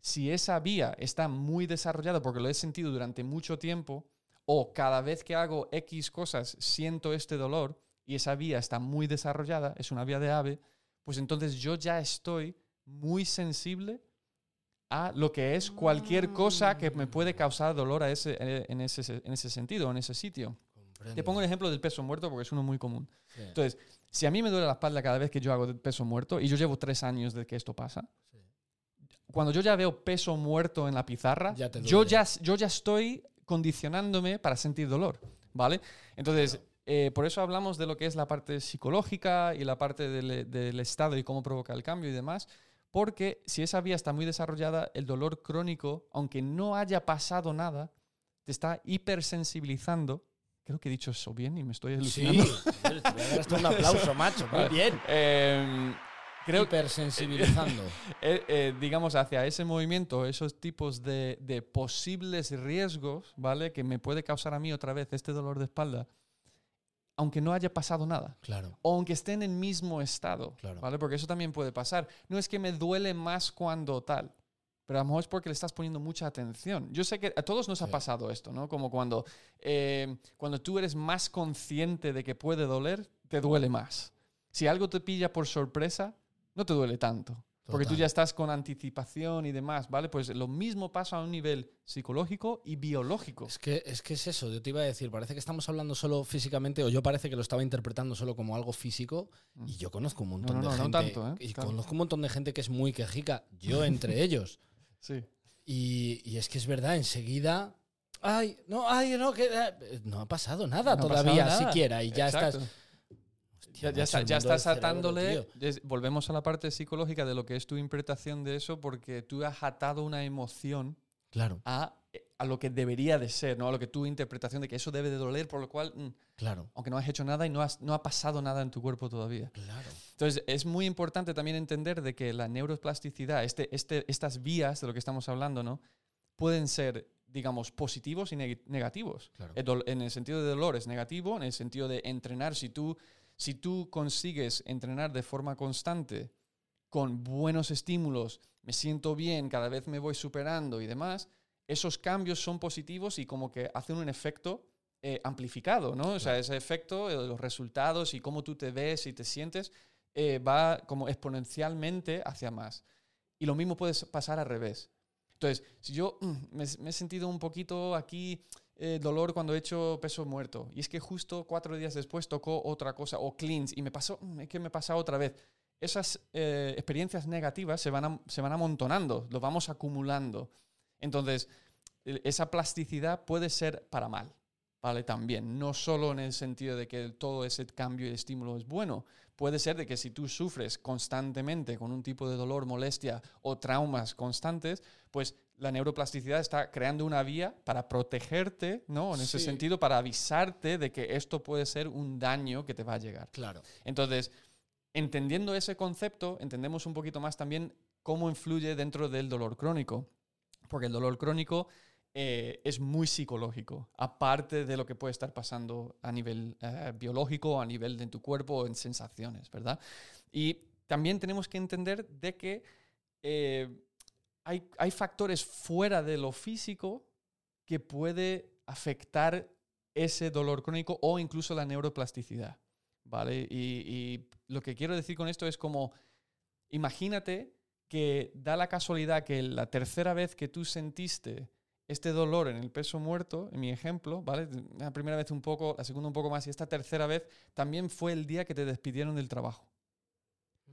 Speaker 2: si esa vía está muy desarrollada porque lo he sentido durante mucho tiempo, o cada vez que hago X cosas siento este dolor y esa vía está muy desarrollada, es una vía de ave, pues entonces yo ya estoy muy sensible a lo que es cualquier cosa que me puede causar dolor a ese, eh, en, ese, en ese sentido, en ese sitio. Te pongo el ejemplo del peso muerto porque es uno muy común.
Speaker 1: Sí.
Speaker 2: Entonces, si a mí me duele la espalda cada vez que yo hago peso muerto, y yo llevo tres años de que esto pasa,
Speaker 1: Sí.
Speaker 2: cuando yo ya veo peso muerto en la pizarra,
Speaker 1: Ya
Speaker 2: yo, ya, yo ya estoy condicionándome para sentir dolor, ¿vale? Entonces,
Speaker 1: Claro.
Speaker 2: eh, por eso hablamos de lo que es la parte psicológica y la parte del, del estado y cómo provoca el cambio y demás, porque si esa vía está muy desarrollada, el dolor crónico, aunque no haya pasado nada, te está hipersensibilizando. Creo que he dicho eso bien y me estoy
Speaker 1: Sí,
Speaker 2: alucinando.
Speaker 1: joder, te voy a un aplauso, macho. Muy bien.
Speaker 2: Em, creo
Speaker 1: Hipersensibilizando.
Speaker 2: eh, eh, digamos, hacia ese movimiento, esos tipos de, de posibles riesgos, ¿vale? Que me puede causar a mí otra vez este dolor de espalda, aunque no haya pasado nada.
Speaker 1: Claro.
Speaker 2: O aunque esté en el mismo estado,
Speaker 1: Claro.
Speaker 2: ¿vale? Porque eso también puede pasar. No es que me duele más cuando tal, pero a lo mejor es porque le estás poniendo mucha atención. Yo sé que a todos nos ha pasado esto, ¿no? Como cuando, eh, cuando tú eres más consciente de que puede doler, te duele más. Si algo te pilla por sorpresa, no te duele tanto. Porque tú
Speaker 1: Total.
Speaker 2: ya estás con anticipación y demás, ¿vale? Pues lo mismo pasa a un nivel psicológico y biológico.
Speaker 1: Es que, es que es eso, yo te iba a decir, parece que estamos hablando solo físicamente, o yo parece que lo estaba interpretando solo como algo físico,
Speaker 2: Mm.
Speaker 1: y yo conozco un montón
Speaker 2: No, no,
Speaker 1: de
Speaker 2: no,
Speaker 1: gente.
Speaker 2: tanto, ¿eh?
Speaker 1: Y
Speaker 2: Claro.
Speaker 1: conozco un montón de gente que es muy quejica, yo entre ellos.
Speaker 2: Sí.
Speaker 1: Y, y es que es verdad, enseguida. Ay, no, ay, no, que. eh, No ha pasado nada todavía
Speaker 2: nada.
Speaker 1: siquiera, y ya
Speaker 2: Exacto.
Speaker 1: estás.
Speaker 2: Ya, está- ya estás atándole, volvemos a la parte psicológica de lo que es tu interpretación de eso, porque tú has atado una emoción
Speaker 1: Claro,
Speaker 2: a, a lo que debería de ser, ¿no? A lo que tu interpretación de que eso debe de doler, por lo cual, mm,
Speaker 1: claro,
Speaker 2: aunque no has hecho nada y no, has, no ha pasado nada en tu cuerpo todavía.
Speaker 1: claro.
Speaker 2: Entonces, es muy importante también entender de que la neuroplasticidad, este, este, estas vías de lo que estamos hablando, ¿no? Pueden ser, digamos, positivos y neg- negativos.
Speaker 1: Claro.
Speaker 2: En el sentido de dolor es negativo, en el sentido de entrenar, si tú, si tú consigues entrenar de forma constante, con buenos estímulos, me siento bien, cada vez me voy superando y demás, esos cambios son positivos y como que hacen un efecto eh, amplificado, ¿no? O sea, ese efecto, eh, los resultados y cómo tú te ves y te sientes, eh, va como exponencialmente hacia más. Y lo mismo puede pasar al revés. Entonces, si yo mm, me, me he sentido un poquito aquí eh, dolor cuando he hecho peso muerto, y es que justo cuatro días después tocó otra cosa, o cleans, y me pasó, mm, es que me pasa otra vez. Esas eh, experiencias negativas se van, se van amontonando, lo vamos acumulando. Entonces, esa plasticidad puede ser para mal, ¿vale? También, no solo en el sentido de que todo ese cambio y estímulo es bueno, puede ser de que si tú sufres constantemente con un tipo de dolor, molestia o traumas constantes, pues la neuroplasticidad está creando una vía para protegerte, ¿no? En ese
Speaker 1: Sí.
Speaker 2: sentido, para avisarte de que esto puede ser un daño que te va a llegar.
Speaker 1: Claro.
Speaker 2: Entonces, entendiendo ese concepto, entendemos un poquito más también cómo influye dentro del dolor crónico. Porque el dolor crónico eh, es muy psicológico, aparte de lo que puede estar pasando a nivel eh, biológico, a nivel de tu cuerpo, en sensaciones, ¿verdad? Y también tenemos que entender de que eh, hay, hay factores fuera de lo físico que puede afectar ese dolor crónico o incluso la neuroplasticidad. ¿Vale? Y, lo que quiero decir con esto es como, imagínate que da la casualidad que la tercera vez que tú sentiste este dolor en el peso muerto, en mi ejemplo, ¿vale? La primera vez un poco, la segunda un poco más y esta tercera vez también fue el día que te despidieron del trabajo.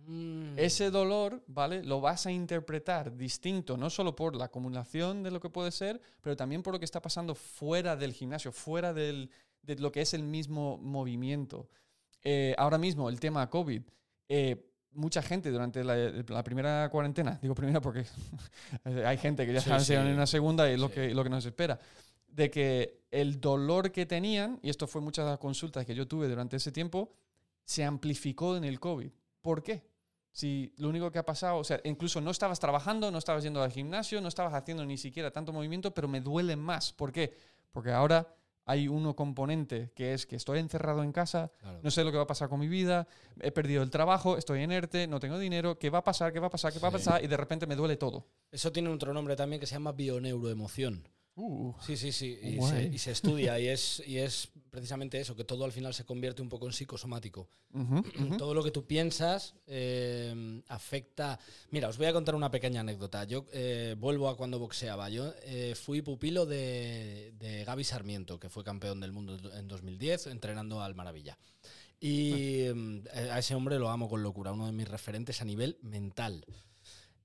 Speaker 2: Mm. Ese dolor, ¿vale? Lo vas a interpretar distinto, no solo por la acumulación de lo que puede ser, pero también por lo que está pasando fuera del gimnasio, fuera de lo que es el mismo movimiento. Eh, ahora mismo, el tema COVID. Eh, mucha gente durante la, primera cuarentena, digo primera porque hay gente que ya está en una segunda y es lo, que, lo que nos espera, de que el dolor que tenían, y esto fue muchas de las consultas que yo tuve durante ese tiempo, se amplificó en el COVID. ¿Por qué? Si lo único que ha pasado, o sea, incluso no estabas trabajando, no estabas yendo al gimnasio, no estabas haciendo ni siquiera tanto movimiento, pero me duele más. ¿Por qué? Porque ahora hay uno componente que es que estoy encerrado en casa, no sé lo que va a pasar con mi vida, he perdido el trabajo, estoy inerte, no tengo dinero, ¿qué va a pasar? ¿Qué va a pasar? ¿Qué va a pasar? Y de repente me duele todo.
Speaker 1: Eso tiene otro nombre también que se llama bioneuroemoción.
Speaker 2: Uh,
Speaker 1: sí, sí, sí. Y se, estudia y es, y es precisamente eso, que todo al final se convierte un poco en psicosomático. Todo lo que tú piensas eh, afecta... Mira, os voy a contar una pequeña anécdota. Yo eh, vuelvo a cuando boxeaba. Yo eh, fui pupilo de, de Gaby Sarmiento, que fue campeón del mundo en 2010, entrenando al Maravilla. Y a ese hombre lo amo con locura, uno de mis referentes a nivel mental.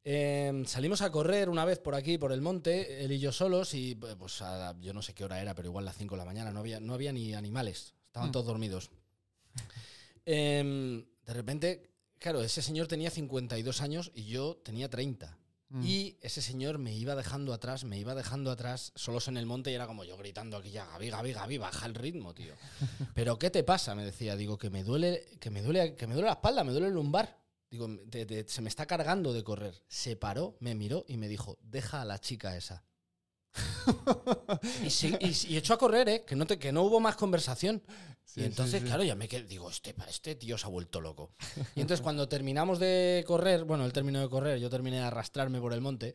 Speaker 1: Em, salimos a correr una vez por aquí, por el monte, él y yo solos, y pues yo no sé qué hora era, pero igual las 5 de la mañana, no había, no había ni animales, estaban mm. todos dormidos. Em, de repente, claro, ese señor tenía 52 años y yo tenía 30. Mm. Y ese señor me iba dejando atrás, me iba dejando atrás, solos en el monte, y era como yo gritando aquí ya, Gaby, Gaby, Gaby, baja el ritmo, tío. Pero ¿qué te pasa? Me decía, digo, que me duele, que me duele, que me duele la espalda, me duele el lumbar. Digo, se me está cargando de correr. Se paró, me miró y me dijo, deja a la chica esa. y, echó a correr, ¿eh? Que no, que no hubo más conversación. y entonces, claro, ya me quedé, digo, este, este tío se ha vuelto loco. Y entonces cuando terminamos de correr, bueno, él terminó de correr, yo terminé de arrastrarme por el monte,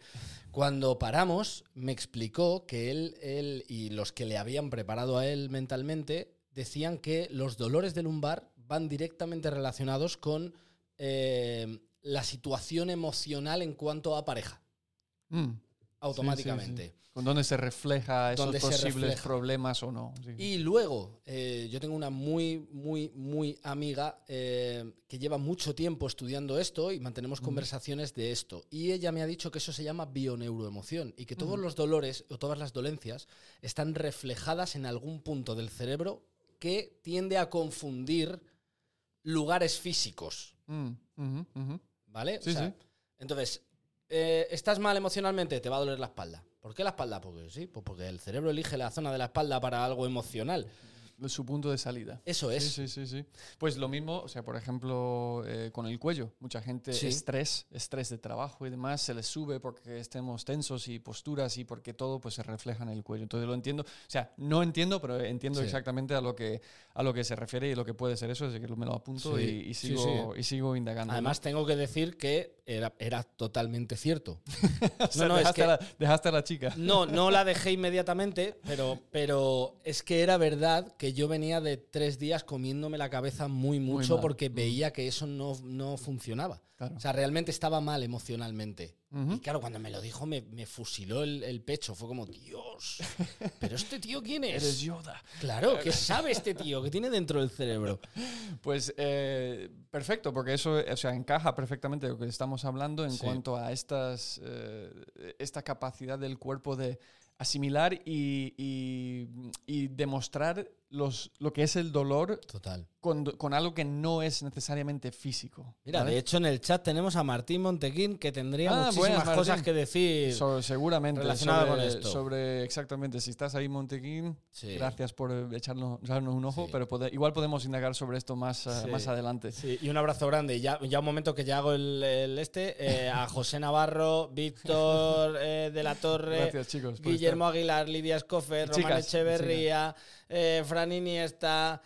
Speaker 1: cuando paramos, me explicó que él, él y los que le habían preparado a él mentalmente decían que los dolores del lumbar van directamente relacionados con eh, la situación emocional en cuanto a pareja. Mm. Automáticamente.
Speaker 2: Con dónde se refleja esos posibles problemas o no.
Speaker 1: Y luego, eh, yo tengo una muy, muy, muy amiga eh, que lleva mucho tiempo estudiando esto y mantenemos conversaciones de esto. Y ella me ha dicho que eso se llama bioneuroemoción y que todos los dolores o todas las dolencias están reflejadas en algún punto del cerebro que tiende a confundir lugares físicos. Mm, ¿Vale? Entonces, eh, ¿estás mal emocionalmente? Te va a doler la espalda. ¿Por qué la espalda? Porque sí, pues porque el cerebro elige la zona de la espalda para algo emocional
Speaker 2: su punto de salida.
Speaker 1: Eso es.
Speaker 2: Sí, sí, sí. Pues lo mismo, o sea, por ejemplo, eh, con el cuello. Mucha gente, estrés, estrés de trabajo y demás, se les sube porque estemos tensos y posturas y porque todo pues se refleja en el cuello. Entonces lo entiendo. O sea, no entiendo, pero entiendo exactamente a lo, que, a lo que se refiere y lo que puede ser eso, así que me lo apunto y, sigo, y sigo indagando.
Speaker 1: Además, tengo que decir que era, era totalmente cierto.
Speaker 2: no, no, dejaste, es que, a la, dejaste a la chica.
Speaker 1: No, no la dejé inmediatamente, pero, pero es que era verdad que yo venía de tres días comiéndome la cabeza muy mucho porque mm. veía que eso no, no funcionaba. O sea, realmente estaba mal emocionalmente. Y claro, cuando me lo dijo me, me fusiló el, pecho. Fue como, Dios, ¿pero este tío quién es?
Speaker 2: Eres Yoda.
Speaker 1: Claro, ¿qué sabe este tío? ¿Qué tiene dentro del cerebro?
Speaker 2: Pues eh, perfecto, porque eso o sea, encaja perfectamente lo que estamos hablando en cuanto a estas, eh, esta capacidad del cuerpo de asimilar y, y, demostrar los, lo que es el dolor
Speaker 1: Total.
Speaker 2: con, con algo que no es necesariamente físico.
Speaker 1: Mira,
Speaker 2: ¿vale?
Speaker 1: de hecho en el chat tenemos a Martín Montequín que tendría
Speaker 2: Ah,
Speaker 1: muchísimas
Speaker 2: buenas,
Speaker 1: cosas que decir.
Speaker 2: So- seguramente.
Speaker 1: relacionado
Speaker 2: sobre,
Speaker 1: con esto.
Speaker 2: Sobre, exactamente, si estás ahí, Montequín,
Speaker 1: Sí.
Speaker 2: gracias por echarnos, echarnos un ojo,
Speaker 1: Sí.
Speaker 2: pero igual podemos indagar sobre esto más, eh,
Speaker 1: Sí.
Speaker 2: más adelante.
Speaker 1: Sí, y un abrazo grande. Ya, ya un momento que ya hago el, el este. eh, a José Navarro, Víctor eh, de la Torre,
Speaker 2: Gracias, chicos. por
Speaker 1: Guillermo Aguilar, Lidia Escofer, Román
Speaker 2: Chicas,
Speaker 1: Echeverría, eh, Fran Iniesta,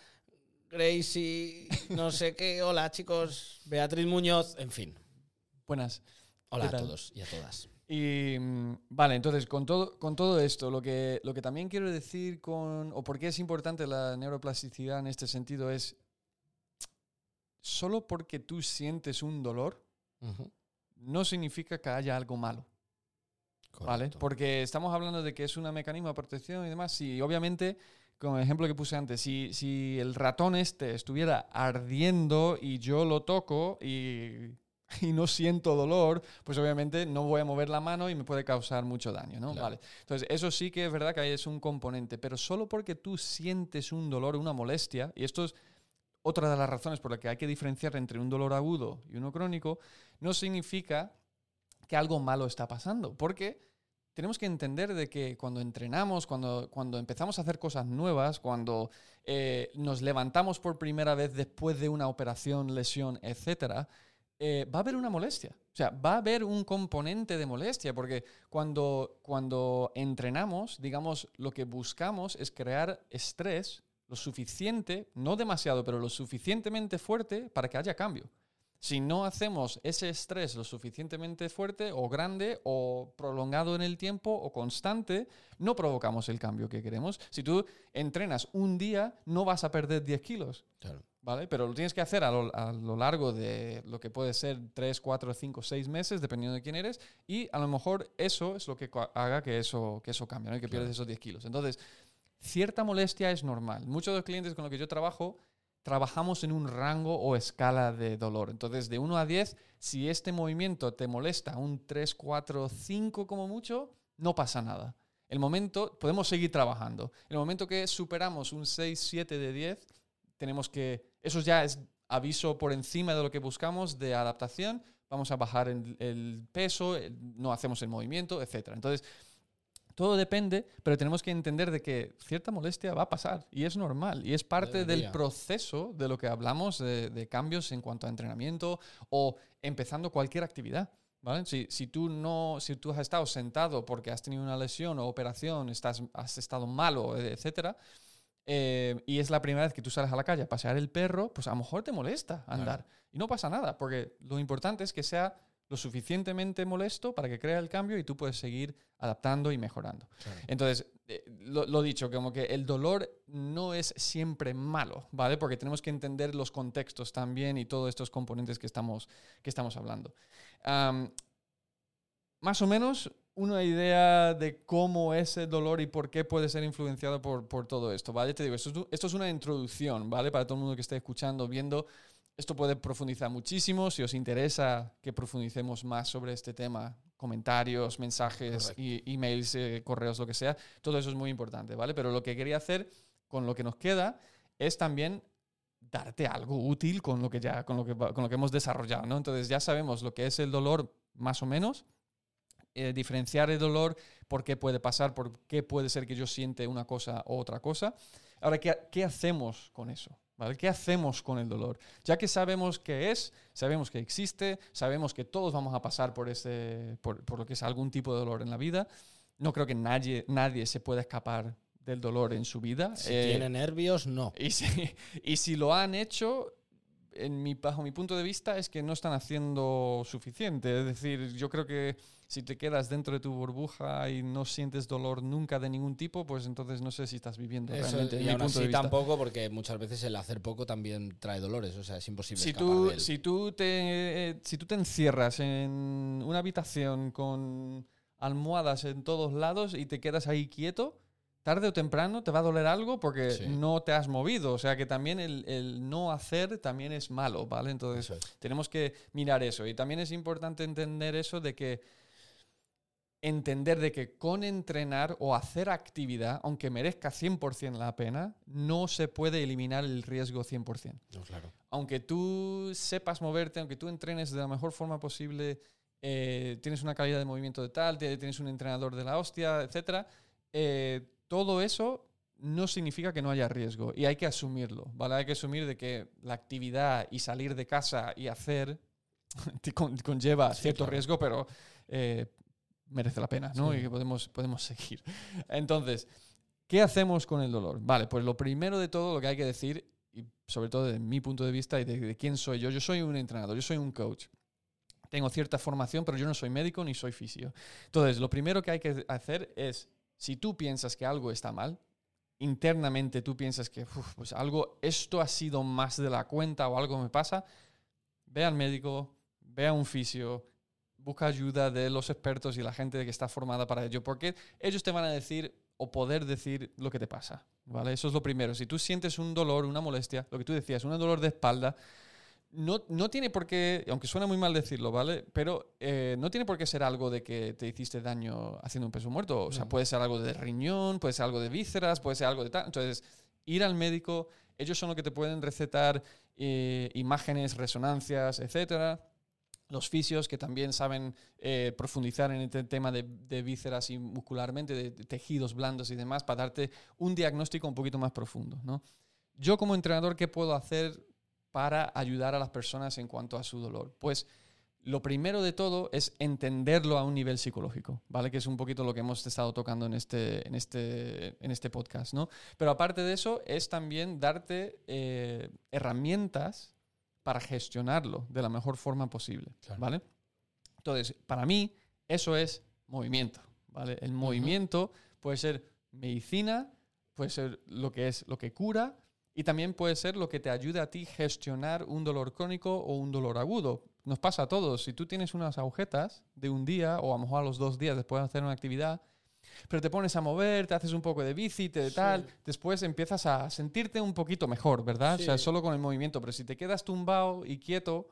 Speaker 1: Gracie, no sé qué. Hola, chicos. Beatriz Muñoz, en fin.
Speaker 2: Buenas.
Speaker 1: Hola
Speaker 2: ¿Qué
Speaker 1: a todos y a todas.
Speaker 2: Y mm, vale, entonces con todo, con todo esto, lo que, lo que también quiero decir con, o por qué es importante la neuroplasticidad en este sentido es, solo porque tú sientes un dolor, no significa que haya algo malo. ¿Vale? Porque estamos hablando de que es un mecanismo de protección y demás. Sí, obviamente, con el ejemplo que puse antes, si, si el ratón este estuviera ardiendo y yo lo toco y, y no siento dolor, pues obviamente no voy a mover la mano y me puede causar mucho daño, ¿no?
Speaker 1: Claro.
Speaker 2: Vale. Entonces, eso sí que es verdad que ahí es un componente, pero solo porque tú sientes un dolor, una molestia, y esto es otra de las razones por las que hay que diferenciar entre un dolor agudo y uno crónico, no significa que algo malo está pasando, porque tenemos que entender de que cuando entrenamos, cuando, cuando empezamos a hacer cosas nuevas, cuando eh, nos levantamos por primera vez después de una operación, lesión, etcétera, eh, va a haber una molestia. O sea, va a haber un componente de molestia, porque cuando, cuando entrenamos, digamos, lo que buscamos es crear estrés lo suficiente, no demasiado, pero lo suficientemente fuerte para que haya cambio. Si no hacemos ese estrés lo suficientemente fuerte o grande o prolongado en el tiempo o constante, no provocamos el cambio que queremos. Si tú entrenas un día, no vas a perder 10 kilos.
Speaker 1: Claro.
Speaker 2: ¿Vale? Pero lo tienes que hacer a lo, a lo largo de lo que puede ser 3, 4, 5, 6 meses, dependiendo de quién eres, y a lo mejor eso es lo que haga que eso, que eso cambie, ¿no? que
Speaker 1: Claro.
Speaker 2: pierdes esos 10 kilos. Entonces, cierta molestia es normal. Muchos de los clientes con los que yo trabajo trabajamos en un rango o escala de dolor. Entonces, de 1 a 10, si este movimiento te molesta un 3, 4, 5 como mucho, no pasa nada. El momento, podemos seguir trabajando. El momento que superamos un 6, 7 de 10, tenemos que, eso ya es aviso por encima de lo que buscamos de adaptación, vamos a bajar el, el peso, no hacemos el movimiento, etc. Entonces, todo depende, pero tenemos que entender de que cierta molestia va a pasar y es normal y es parte
Speaker 1: Debería.
Speaker 2: del proceso de lo que hablamos de, de cambios en cuanto a entrenamiento o empezando cualquier actividad. ¿vale? Si, si, tú no, si tú has estado sentado porque has tenido una lesión o operación, estás, has estado malo, etcétera, eh, y es la primera vez que tú sales a la calle a pasear el perro, pues a lo mejor te molesta andar. Y no pasa nada, porque lo importante es que sea lo suficientemente molesto para que crea el cambio y tú puedes seguir adaptando y mejorando.
Speaker 1: Claro.
Speaker 2: Entonces, eh, lo, lo dicho, como que el dolor no es siempre malo, ¿vale? Porque tenemos que entender los contextos también y todos estos componentes que estamos, que estamos hablando. Más o menos una idea de cómo es el dolor y por qué puede ser influenciado por, por todo esto, ¿vale? Te digo, esto es, esto es una introducción, ¿vale? Para todo el mundo que esté escuchando, viendo. Esto puede profundizar muchísimo. Si os interesa que profundicemos más sobre este tema, comentarios, mensajes, y, emails, eh, correos, lo que sea, todo eso es muy importante, ¿vale? Pero lo que quería hacer con lo que nos queda es también darte algo útil con lo que ya con lo que, con lo que hemos desarrollado, ¿no? Entonces ya sabemos lo que es el dolor más o menos, eh, diferenciar el dolor, por qué puede pasar, por qué puede ser que yo siente una cosa o otra cosa. Ahora, ¿qué, qué hacemos con eso? ¿Vale? ¿Qué hacemos con el dolor? Ya que sabemos qué es, sabemos que existe, sabemos que todos vamos a pasar por, ese, por, por lo que es algún tipo de dolor en la vida, no creo que nadie, nadie se pueda escapar del dolor en su vida.
Speaker 1: Si
Speaker 2: Eh,
Speaker 1: tiene nervios, no.
Speaker 2: y si, y si lo han hecho, en mi, bajo mi punto de vista, es que no están haciendo suficiente. Es decir, yo creo que si te quedas dentro de tu burbuja y no sientes dolor nunca de ningún tipo, pues entonces no sé si estás viviendo
Speaker 1: Eso,
Speaker 2: realmente. en
Speaker 1: y
Speaker 2: mi
Speaker 1: aún
Speaker 2: punto de
Speaker 1: así
Speaker 2: vista.
Speaker 1: tampoco, porque muchas veces el hacer poco también trae dolores. O sea, es imposible
Speaker 2: Si
Speaker 1: escapar
Speaker 2: tú,
Speaker 1: de él.
Speaker 2: si, tú te, eh, si tú te encierras en una habitación con almohadas en todos lados y te quedas ahí quieto, tarde o temprano te va a doler algo porque
Speaker 1: Sí.
Speaker 2: no te has movido. O sea que también el, el no hacer también es malo, ¿vale? Entonces
Speaker 1: es.
Speaker 2: tenemos que mirar eso. Y también es importante entender eso de que entender de que con entrenar o hacer actividad, aunque merezca 100% la pena, no se puede eliminar el riesgo 100%.
Speaker 1: No, claro.
Speaker 2: Aunque tú sepas moverte, aunque tú entrenes de la mejor forma posible, eh, tienes una calidad de movimiento de tal, tienes un entrenador de la hostia, etc., eh, todo eso no significa que no haya riesgo y hay que asumirlo, ¿vale? Hay que asumir de que la actividad y salir de casa y hacer conlleva cierto riesgo, pero eh, merece la pena, ¿no? Y que podemos, podemos seguir. Entonces, ¿qué hacemos con el dolor? Vale, pues lo primero de todo lo que hay que decir, y sobre todo desde mi punto de vista y de, quién soy yo, yo soy un entrenador, yo soy un coach. Tengo cierta formación, pero yo no soy médico ni soy fisio. Entonces, lo primero que hay que hacer es, si tú piensas que algo está mal, internamente tú piensas que pues algo, esto ha sido más de la cuenta o algo me pasa, ve al médico, ve a un fisio, busca ayuda de los expertos y la gente que está formada para ello, porque ellos te van a decir o poder decir lo que te pasa, ¿vale? Eso es lo primero. Si tú sientes un dolor, una molestia, lo que tú decías, un dolor de espalda, no, no tiene por qué, aunque suena muy mal decirlo, ¿vale? Pero eh, no tiene por qué ser algo de que te hiciste daño haciendo un peso muerto. O sea, puede ser algo de riñón, puede ser algo de vísceras, puede ser algo de tal. Entonces, ir al médico, ellos son los que te pueden recetar eh, imágenes, resonancias, etcétera los fisios que también saben eh, profundizar en este tema de, vísceras y muscularmente, de, tejidos blandos y demás, para darte un diagnóstico un poquito más profundo. ¿no? Yo como entrenador, ¿qué puedo hacer para ayudar a las personas en cuanto a su dolor? Pues lo primero de todo es entenderlo a un nivel psicológico, ¿vale? Que es un poquito lo que hemos estado tocando en este, en este, en este podcast, ¿no? Pero aparte de eso, es también darte eh, herramientas para gestionarlo de la mejor forma posible, ¿vale? Entonces, para mí, eso es movimiento, ¿vale? El movimiento puede ser medicina, puede ser lo que es lo que cura y también puede ser lo que te ayude a ti gestionar un dolor crónico o un dolor agudo. Nos pasa a todos. Si tú tienes unas agujetas de un día o a lo mejor a los dos días después de hacer una actividad, pero te pones a mover, te haces un poco de bici, te tal, después empiezas a sentirte un poquito mejor, ¿verdad? O sea, solo con el movimiento, pero si te quedas tumbado y quieto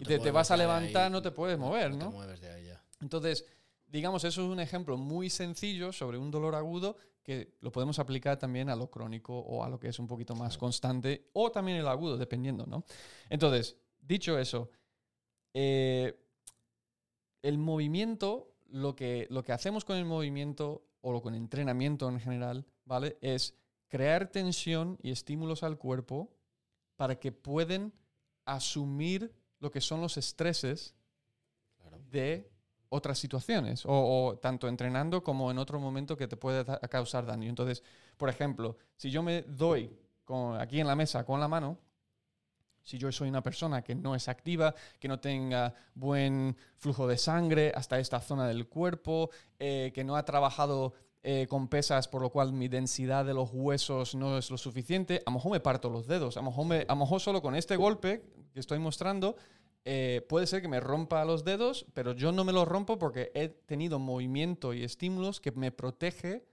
Speaker 2: y te, vas a levantar, no te puedes mover, ¿no?
Speaker 1: Te mueves de ahí ya.
Speaker 2: Entonces, digamos, eso es un ejemplo muy sencillo sobre un dolor agudo que lo podemos aplicar también a lo crónico o a lo que es un poquito más constante o también el agudo, dependiendo, ¿no? Entonces, dicho eso, eh, el movimiento lo que, lo que hacemos con el movimiento o con el entrenamiento en general, ¿vale? Es crear tensión y estímulos al cuerpo para que puedan asumir lo que son los estreses de otras situaciones, o, tanto entrenando como en otro momento que te puede causar daño. Entonces, por ejemplo, si yo me doy aquí en la mesa con la mano, si yo soy una persona que no es activa, que no tenga buen flujo de sangre hasta esta zona del cuerpo, eh, que no ha trabajado eh, con pesas, por lo cual mi densidad de los huesos no es lo suficiente, a lo mejor me parto los dedos, a lo mejor, solo con este golpe que estoy mostrando, eh, puede ser que me rompa los dedos, pero yo no me los rompo porque he tenido movimiento y estímulos que me protege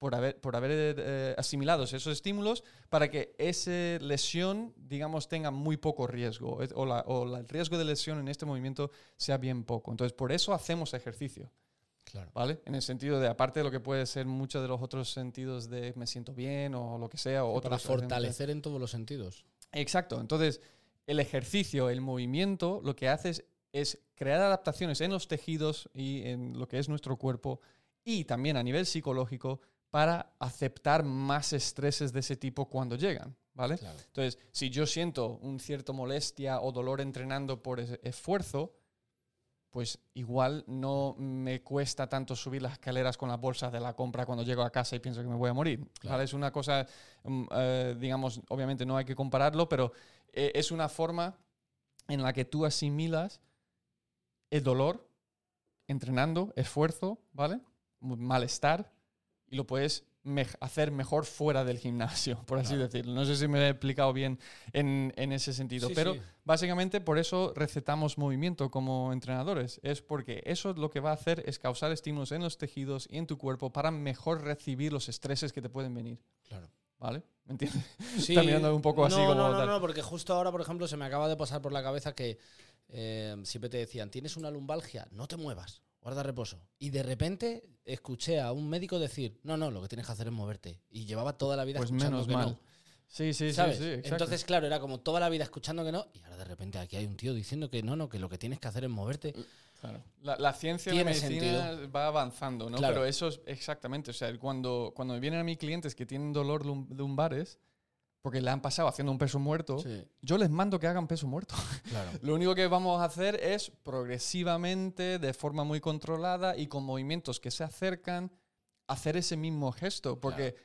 Speaker 2: por haber, por haber eh, asimilado esos estímulos para que esa lesión, digamos, tenga muy poco riesgo o, el riesgo de lesión en este movimiento sea bien poco. Entonces, por eso hacemos ejercicio.
Speaker 1: Claro.
Speaker 2: ¿Vale? En el sentido de, aparte de lo que puede ser muchos de los otros sentidos de me siento bien o lo que sea. O
Speaker 1: para fortalecer en todos los sentidos.
Speaker 2: Exacto. Entonces, el ejercicio, el movimiento, lo que hace es crear adaptaciones en los tejidos y en lo que es nuestro cuerpo y también a nivel psicológico para aceptar más estreses de ese tipo cuando llegan, ¿vale? Entonces, si yo siento un cierto molestia o dolor entrenando por esfuerzo, pues igual no me cuesta tanto subir las escaleras con las bolsas de la compra cuando llego a casa y pienso que me voy a morir. Es una cosa, mm, eh, digamos, obviamente no hay que compararlo, pero eh, es una forma en la que tú asimilas el dolor entrenando, esfuerzo, ¿vale? Malestar y lo puedes hacer mejor fuera del gimnasio, por así decirlo. No sé si me he explicado bien en, ese sentido, pero básicamente por eso recetamos movimiento como entrenadores. Es porque eso lo que va a hacer es causar estímulos en los tejidos y en tu cuerpo para mejor recibir los estreses que te pueden venir.
Speaker 1: Claro.
Speaker 2: ¿Vale? ¿Me entiendes?
Speaker 1: Sí. Está mirando un poco así como. No, no, no, porque justo ahora, por ejemplo, se me acaba de pasar por la cabeza que eh, siempre te decían: tienes una lumbalgia, no te muevas guarda reposo. Y de repente escuché a un médico decir, no, no, lo que tienes que hacer es moverte. Y llevaba toda la vida
Speaker 2: Pues
Speaker 1: escuchando
Speaker 2: menos
Speaker 1: que
Speaker 2: mal.
Speaker 1: no.
Speaker 2: Sí, sí,
Speaker 1: ¿Sabes?
Speaker 2: sí, sí. exacto.
Speaker 1: Entonces, claro, era como toda la vida escuchando que no. Y ahora de repente aquí hay un tío diciendo que no, no, que lo que tienes que hacer es moverte.
Speaker 2: Claro. La, la ciencia y la
Speaker 1: Tiene
Speaker 2: medicina va avanzando, ¿no?
Speaker 1: Claro.
Speaker 2: Pero eso es exactamente. O sea, cuando, cuando me vienen a mis clientes que tienen dolor lum- lumbares, porque le han pasado haciendo un peso muerto,
Speaker 1: Sí,
Speaker 2: yo les mando que hagan peso muerto.
Speaker 1: claro.
Speaker 2: Lo único que vamos a hacer es progresivamente, de forma muy controlada y con movimientos que se acercan, hacer ese mismo gesto. Porque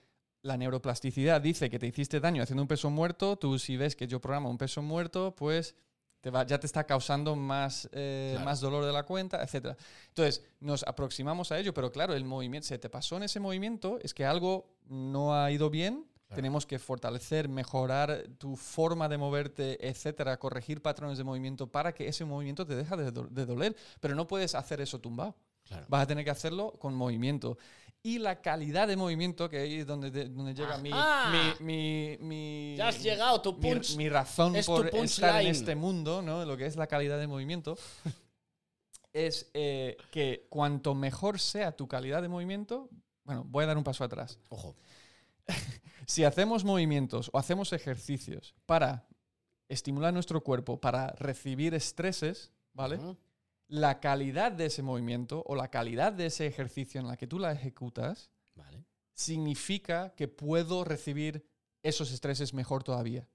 Speaker 2: la neuroplasticidad dice que te hiciste daño haciendo un peso muerto. Tú, si ves que yo programo un peso muerto, pues te va- ya te está causando más, eh,
Speaker 1: Claro.
Speaker 2: más dolor de la cuenta, etc. Entonces, nos aproximamos a ello, pero claro, el movimiento, se te pasó en ese movimiento, es que algo no ha ido bien.
Speaker 1: Claro.
Speaker 2: Tenemos que fortalecer, mejorar tu forma de moverte, etcétera, corregir patrones de movimiento para que ese movimiento te deje de, do- de doler. Pero no puedes hacer eso tumbado.
Speaker 1: claro.
Speaker 2: Vas a tener que hacerlo con movimiento. Y la calidad de movimiento, que ahí es donde, de- donde llega mi,
Speaker 1: Ajá.
Speaker 2: mi, mi, mi-
Speaker 1: Ya has llegado, tu punch.
Speaker 2: mi razón
Speaker 1: es
Speaker 2: por estar en
Speaker 1: punchline.
Speaker 2: este mundo, ¿no? Lo que es la calidad de movimiento, es eh, que cuanto mejor sea tu calidad de movimiento, bueno, voy a dar un paso atrás.
Speaker 1: Ojo.
Speaker 2: Si hacemos movimientos o hacemos ejercicios para estimular nuestro cuerpo, para recibir estreses, ¿vale? La calidad de ese movimiento o la calidad de ese ejercicio en la que tú la ejecutas
Speaker 1: Vale.
Speaker 2: significa que puedo recibir esos estreses mejor todavía.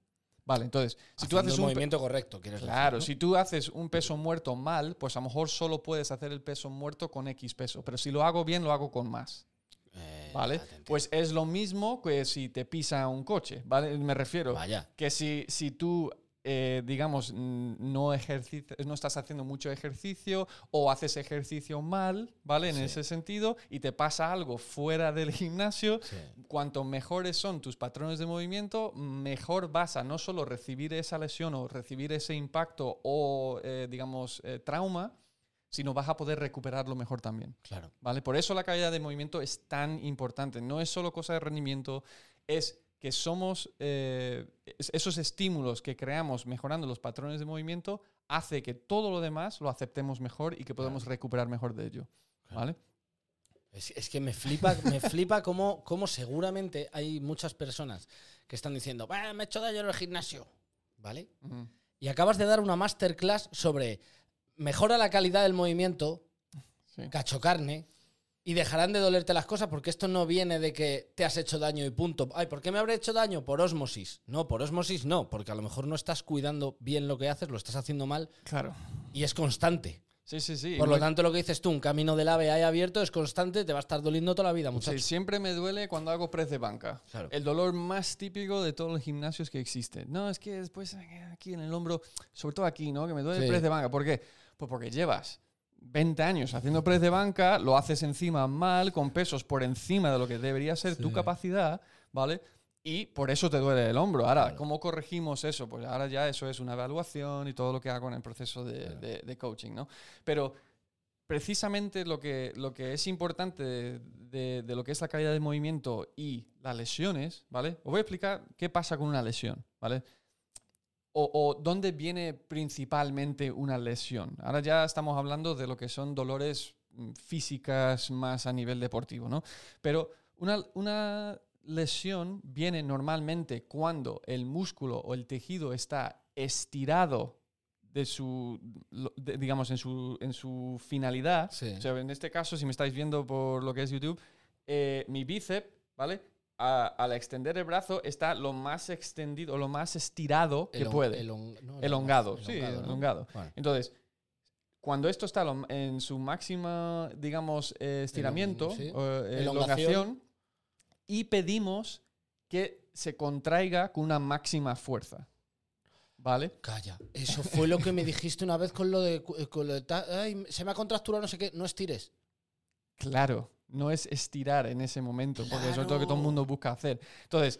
Speaker 2: Vale, entonces, si tú haces un
Speaker 1: movimiento correcto, quieres decir,
Speaker 2: Claro,
Speaker 1: ¿no?
Speaker 2: si tú haces un peso muerto mal, pues a lo mejor solo puedes hacer el peso muerto con X peso, pero si lo hago bien, lo hago con más.
Speaker 1: Eh,
Speaker 2: ¿Vale? Pues es lo mismo que si te pisa un coche, ¿vale? Me refiero
Speaker 1: Vaya.
Speaker 2: que si, si tú, eh, digamos, no, no estás haciendo mucho ejercicio o haces ejercicio mal, ¿vale? En
Speaker 1: Sí.
Speaker 2: ese sentido, y te pasa algo fuera del gimnasio,
Speaker 1: Sí.
Speaker 2: cuanto mejores son tus patrones de movimiento, mejor vas a no solo recibir esa lesión o recibir ese impacto o, eh, digamos, eh, trauma, sino vas a poder recuperarlo mejor también.
Speaker 1: Claro.
Speaker 2: ¿vale? Por eso la calidad de movimiento es tan importante. No es solo cosa de rendimiento, es que somos eh, es- esos estímulos que creamos mejorando los patrones de movimiento hace que todo lo demás lo aceptemos mejor y que podemos recuperar mejor de ello.
Speaker 1: Claro.
Speaker 2: ¿Vale?
Speaker 1: Es, es que me flipa, me flipa cómo, cómo seguramente hay muchas personas que están diciendo, "Bah, me he hecho daño en el gimnasio. ¿Vale? Y acabas de dar una masterclass sobre mejora la calidad del movimiento,
Speaker 2: Sí.
Speaker 1: cacho carne, y dejarán de dolerte las cosas porque esto no viene de que te has hecho daño y punto. Ay, ¿por qué me habré hecho daño? Por osmosis. No, por osmosis no, porque a lo mejor no estás cuidando bien lo que haces, lo estás haciendo mal
Speaker 2: Claro.
Speaker 1: y es constante.
Speaker 2: Sí, sí, sí.
Speaker 1: Por lo tanto, lo que dices tú, un camino del ave ahí abierto es constante, te va a estar doliendo toda la vida,
Speaker 2: Sí,
Speaker 1: muchachos.
Speaker 2: siempre me duele cuando hago press de banca.
Speaker 1: Claro.
Speaker 2: El dolor más típico de todos los gimnasios que existe. No, es que después aquí en el hombro, sobre todo aquí, ¿no? Que me duele
Speaker 1: Sí.
Speaker 2: el press de banca. ¿Por qué? Pues porque llevas 20 años haciendo press de banca, lo haces encima mal, con pesos por encima de lo que debería ser tu capacidad, ¿vale? Y por eso te duele el hombro. Ahora,
Speaker 1: Claro.
Speaker 2: ¿cómo corregimos eso? Pues ahora ya eso es una evaluación y todo lo que hago en el proceso de,
Speaker 1: Claro.
Speaker 2: de- de coaching, ¿no? Pero precisamente lo que, lo que es importante de, de- de lo que es la calidad del movimiento y las lesiones, ¿vale? Os voy a explicar qué pasa con una lesión, ¿vale? O, o dónde viene principalmente una lesión. Ahora ya estamos hablando de lo que son dolores mm, físicas más a nivel deportivo, ¿no? Pero una, una lesión viene normalmente cuando el músculo o el tejido está estirado de su, de- digamos, en su, en su finalidad.
Speaker 1: Sí.
Speaker 2: O sea, en este caso, si me estáis viendo por lo que es YouTube, eh, mi bíceps, ¿vale? A- al extender el brazo está lo más extendido, lo más estirado que puede.
Speaker 1: no,
Speaker 2: elongado, sí,
Speaker 1: elongado, ¿no?
Speaker 2: elongado.
Speaker 1: Vale.
Speaker 2: Entonces, cuando esto está en su máxima, digamos, eh, estiramiento,
Speaker 1: sí.
Speaker 2: o, eh,
Speaker 1: Elongación.
Speaker 2: elongación, y pedimos que se contraiga con una máxima fuerza. ¿Vale?
Speaker 1: Calla. Eso fue lo que me dijiste una vez con lo de. con lo de ay, se me ha contracturado no sé qué. No estires.
Speaker 2: Claro, no es estirar en ese momento, porque eso es lo que todo el mundo busca hacer. Entonces,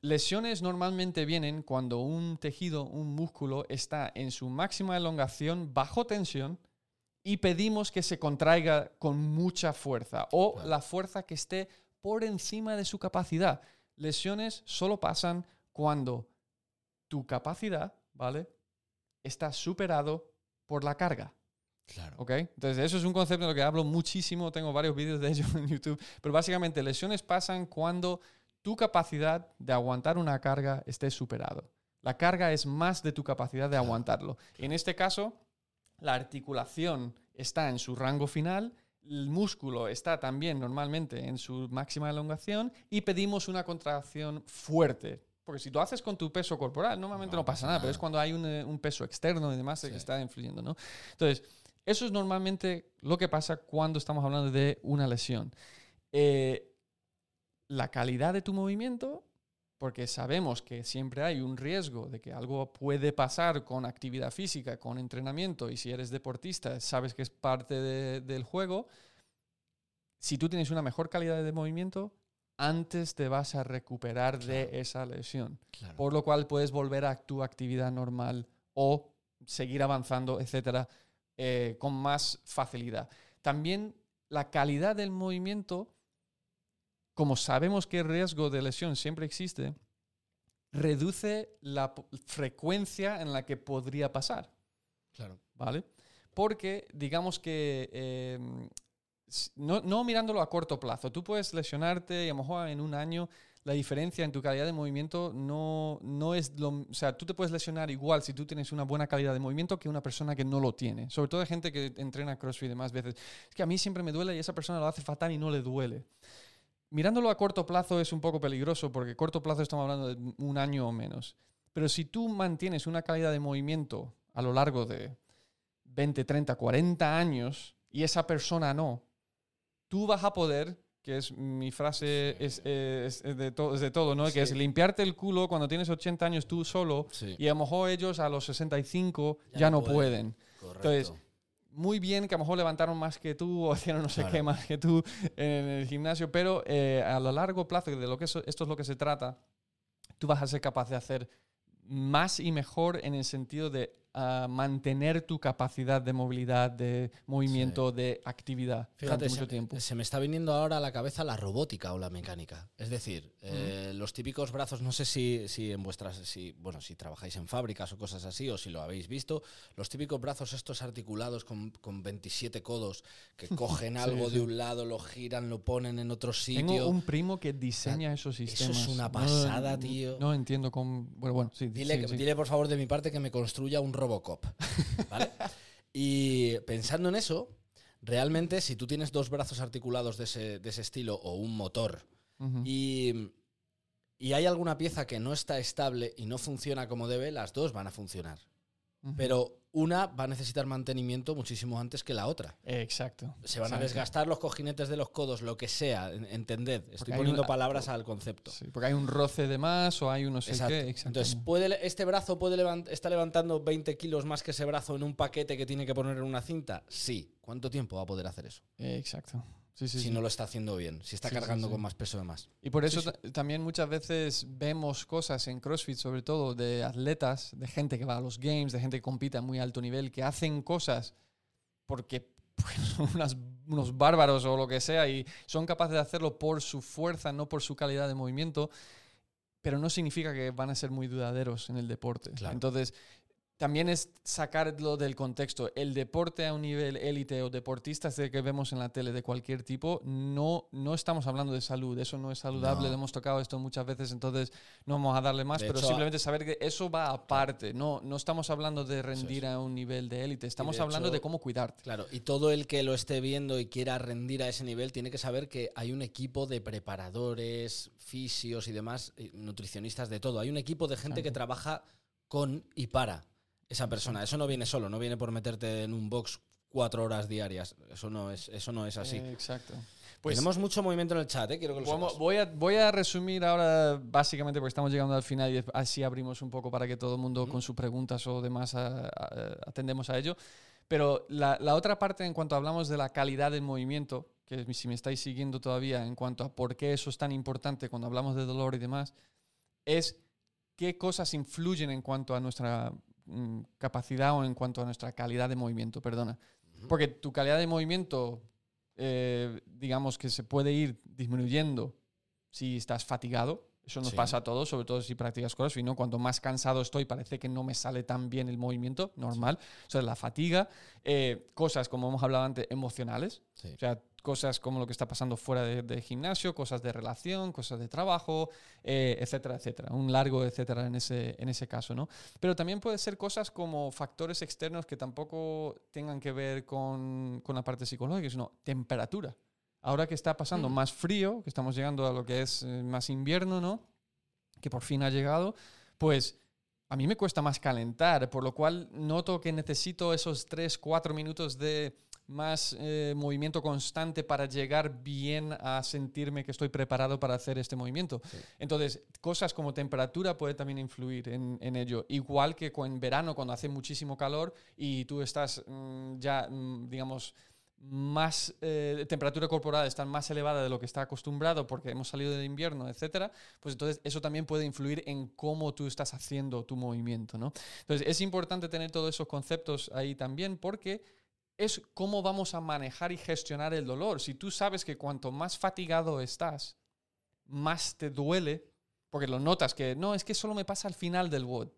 Speaker 2: lesiones normalmente vienen cuando un tejido, un músculo, está en su máxima elongación, bajo tensión, y pedimos que se contraiga con mucha fuerza o
Speaker 1: Claro.
Speaker 2: la fuerza que esté por encima de su capacidad. Lesiones solo pasan cuando tu capacidad, ¿vale? Está superado por la carga.
Speaker 1: Claro.
Speaker 2: ¿Ok? Entonces, eso es un concepto de lo que hablo muchísimo. Tengo varios vídeos de ello en YouTube. Pero básicamente, lesiones pasan cuando tu capacidad de aguantar una carga esté superado. La carga es más de tu capacidad de
Speaker 1: Claro,
Speaker 2: aguantarlo. En este caso, la articulación está en su rango final, el músculo está también normalmente en su máxima elongación y pedimos una contracción fuerte. Porque si lo haces con tu peso corporal, normalmente no,
Speaker 1: No
Speaker 2: pasa
Speaker 1: pasa
Speaker 2: nada, pero
Speaker 1: nada.
Speaker 2: es cuando hay un, eh, un peso externo y demás
Speaker 1: Sí.
Speaker 2: que está influyendo, ¿no? Entonces, eso es normalmente lo que pasa cuando estamos hablando de una lesión. Eh, la calidad de tu movimiento, porque sabemos que siempre hay un riesgo de que algo puede pasar con actividad física, con entrenamiento, y si eres deportista, sabes que es parte de- del juego. Si tú tienes una mejor calidad de movimiento, antes te vas a recuperar
Speaker 1: Claro.
Speaker 2: de esa lesión
Speaker 1: Claro.
Speaker 2: por lo cual puedes volver a tu actividad normal o seguir avanzando, etcétera, eh, con más facilidad. También la calidad del movimiento, como sabemos que el riesgo de lesión siempre existe, reduce la frecuencia en la que podría pasar.
Speaker 1: Claro.
Speaker 2: ¿vale? Porque digamos que eh, s- no, no mirándolo a corto plazo, tú puedes lesionarte y a lo mejor en un año la diferencia en tu calidad de movimiento no, no es lo... O sea, tú te puedes lesionar igual si tú tienes una buena calidad de movimiento que una persona que no lo tiene. Sobre todo hay gente que entrena CrossFit demás veces. Es que a mí siempre me duele y esa persona lo hace fatal y no le duele. Mirándolo a corto plazo es un poco peligroso porque corto plazo estamos hablando de un año o menos. Pero si tú mantienes una calidad de movimiento a lo largo de 20, 30, 40 años y esa persona no, tú vas a poder, que es mi frase es, es- es de, to- es de todo, ¿no? Que es limpiarte el culo cuando tienes 80 años tú solo
Speaker 1: Sí.
Speaker 2: y a lo mejor ellos a los 65 ya,
Speaker 1: Ya
Speaker 2: no pueden.
Speaker 1: Correcto.
Speaker 2: Entonces, muy bien que a lo mejor levantaron más que tú o hicieron no sé
Speaker 1: Claro.
Speaker 2: qué más que tú en el gimnasio, pero eh, a lo largo plazo, de lo que eso- esto es lo que se trata, tú vas a ser capaz de hacer más y mejor en el sentido de ah, mantener tu capacidad de movilidad, de movimiento, de actividad
Speaker 1: Fíjate,
Speaker 2: durante
Speaker 1: se,
Speaker 2: mucho tiempo.
Speaker 1: se me está viniendo ahora a la cabeza la robótica o la mecánica. Es decir, eh, los típicos brazos, no sé si, si en vuestras, si, bueno, si trabajáis en fábricas o cosas así, o si lo habéis visto, los típicos brazos estos articulados con, con 27 codos que cogen
Speaker 2: Sí,
Speaker 1: algo
Speaker 2: sí.
Speaker 1: de un lado, lo giran, lo ponen en otro sitio.
Speaker 2: Tengo un primo que diseña esos
Speaker 1: eso es
Speaker 2: sistemas.
Speaker 1: una
Speaker 2: No-
Speaker 1: pasada, tío.
Speaker 2: No entiendo cómo... Bueno, bueno, sí.
Speaker 1: Dile, dile, por favor de mi parte que me construya un Robocop. ¿vale? y pensando en eso, realmente si tú tienes dos brazos articulados de ese, de ese estilo o un motor y, y hay alguna pieza que no está estable y no funciona como debe, las dos van a funcionar. Pero una va a necesitar mantenimiento muchísimo antes que la otra.
Speaker 2: Exacto.
Speaker 1: Se van a desgastar los cojinetes de los codos, lo que sea, en- entended. Estoy
Speaker 2: Porque
Speaker 1: poniendo palabras al concepto.
Speaker 2: Sí, porque hay un roce de más o hay un no sé
Speaker 1: Exacto.
Speaker 2: qué.
Speaker 1: Entonces. ¿puede, ¿este brazo puede levant- está levantando 20 kilos más que ese brazo en un paquete que tiene que poner en una cinta? Sí. ¿Cuánto tiempo va a poder hacer eso?
Speaker 2: Exacto. Sí, sí,
Speaker 1: si
Speaker 2: sí.
Speaker 1: no lo está haciendo bien, si está cargando con más peso de más.
Speaker 2: Y por eso también muchas veces vemos cosas en CrossFit, sobre todo de atletas, de gente que va a los games, de gente que compite a muy alto nivel, que hacen cosas porque pues, son unas- unos bárbaros o lo que sea y son capaces de hacerlo por su fuerza, no por su calidad de movimiento, pero no significa que van a ser muy duraderos en el deporte.
Speaker 1: Claro.
Speaker 2: Entonces, también es sacarlo del contexto. El deporte a un nivel élite o deportistas de que vemos en la tele de cualquier tipo, no, no estamos hablando de salud. Eso no es saludable.
Speaker 1: No.
Speaker 2: Hemos tocado esto muchas veces, entonces no vamos a darle más.
Speaker 1: De
Speaker 2: pero
Speaker 1: hecho,
Speaker 2: simplemente saber que eso va aparte. No, no estamos hablando de rendir
Speaker 1: es.
Speaker 2: a un nivel de élite. Estamos
Speaker 1: de
Speaker 2: hablando
Speaker 1: hecho-
Speaker 2: de cómo cuidarte.
Speaker 1: Claro, y todo el que lo esté viendo y quiera rendir a ese nivel tiene que saber que hay un equipo de preparadores, fisios y demás, eh, nutricionistas de todo. Hay un equipo de gente que trabaja con y para esa persona. Eso no viene solo, no viene por meterte en un box cuatro horas diarias. Eso no es, eso no es así.
Speaker 2: Eh, exacto. Pues
Speaker 1: Tenemos mucho movimiento en el chat, ¿eh? quiero que lo
Speaker 2: Vamos- voy, a, voy a resumir ahora, básicamente, porque estamos llegando al final y así abrimos un poco para que todo el mundo con sus preguntas o demás a- a- atendemos a ello. Pero la, la otra parte, en cuanto hablamos de la calidad del movimiento, que si me estáis siguiendo todavía, en cuanto a por qué eso es tan importante cuando hablamos de dolor y demás, es qué cosas influyen en cuanto a nuestra capacidad o en cuanto a nuestra calidad de movimiento, perdona. Porque tu calidad de movimiento, eh, digamos que se puede ir disminuyendo si estás fatigado. Eso nos
Speaker 1: Sí.
Speaker 2: pasa a todos, sobre todo si practicas CrossFit, ¿no? Cuanto más cansado estoy, parece que no me sale tan bien el movimiento, normal. O sea, la fatiga. eh, cosas, como hemos hablado antes, emocionales.
Speaker 1: Sí.
Speaker 2: O sea, cosas como lo que está pasando fuera de, de gimnasio, cosas de relación, cosas de trabajo, eh, etcétera, etcétera. Un largo etcétera en ese, en ese caso, ¿no? Pero también puede ser cosas como factores externos que tampoco tengan que ver con, con la parte psicológica, sino temperatura. Ahora que está pasando
Speaker 1: Mm.
Speaker 2: más frío, que estamos llegando a lo que es eh, más invierno, ¿no? Que por fin ha llegado, pues a mí me cuesta más calentar, por lo cual noto que necesito esos 3, 4 minutos de más eh, movimiento constante para llegar bien a sentirme que estoy preparado para hacer este movimiento.
Speaker 1: Sí.
Speaker 2: Entonces, cosas como temperatura puede también influir en, en ello. Igual que en verano, cuando hace muchísimo calor y tú estás mm, ya, mm, digamos, más eh, temperatura corporal está más elevada de lo que está acostumbrado porque hemos salido del invierno, etcétera, pues entonces eso también puede influir en cómo tú estás haciendo tu movimiento, ¿no? Entonces es importante tener todos esos conceptos ahí también porque es cómo vamos a manejar y gestionar el dolor. Si tú sabes que cuanto más fatigado estás, más te duele, porque lo notas que no, es que solo me pasa al final del WOD.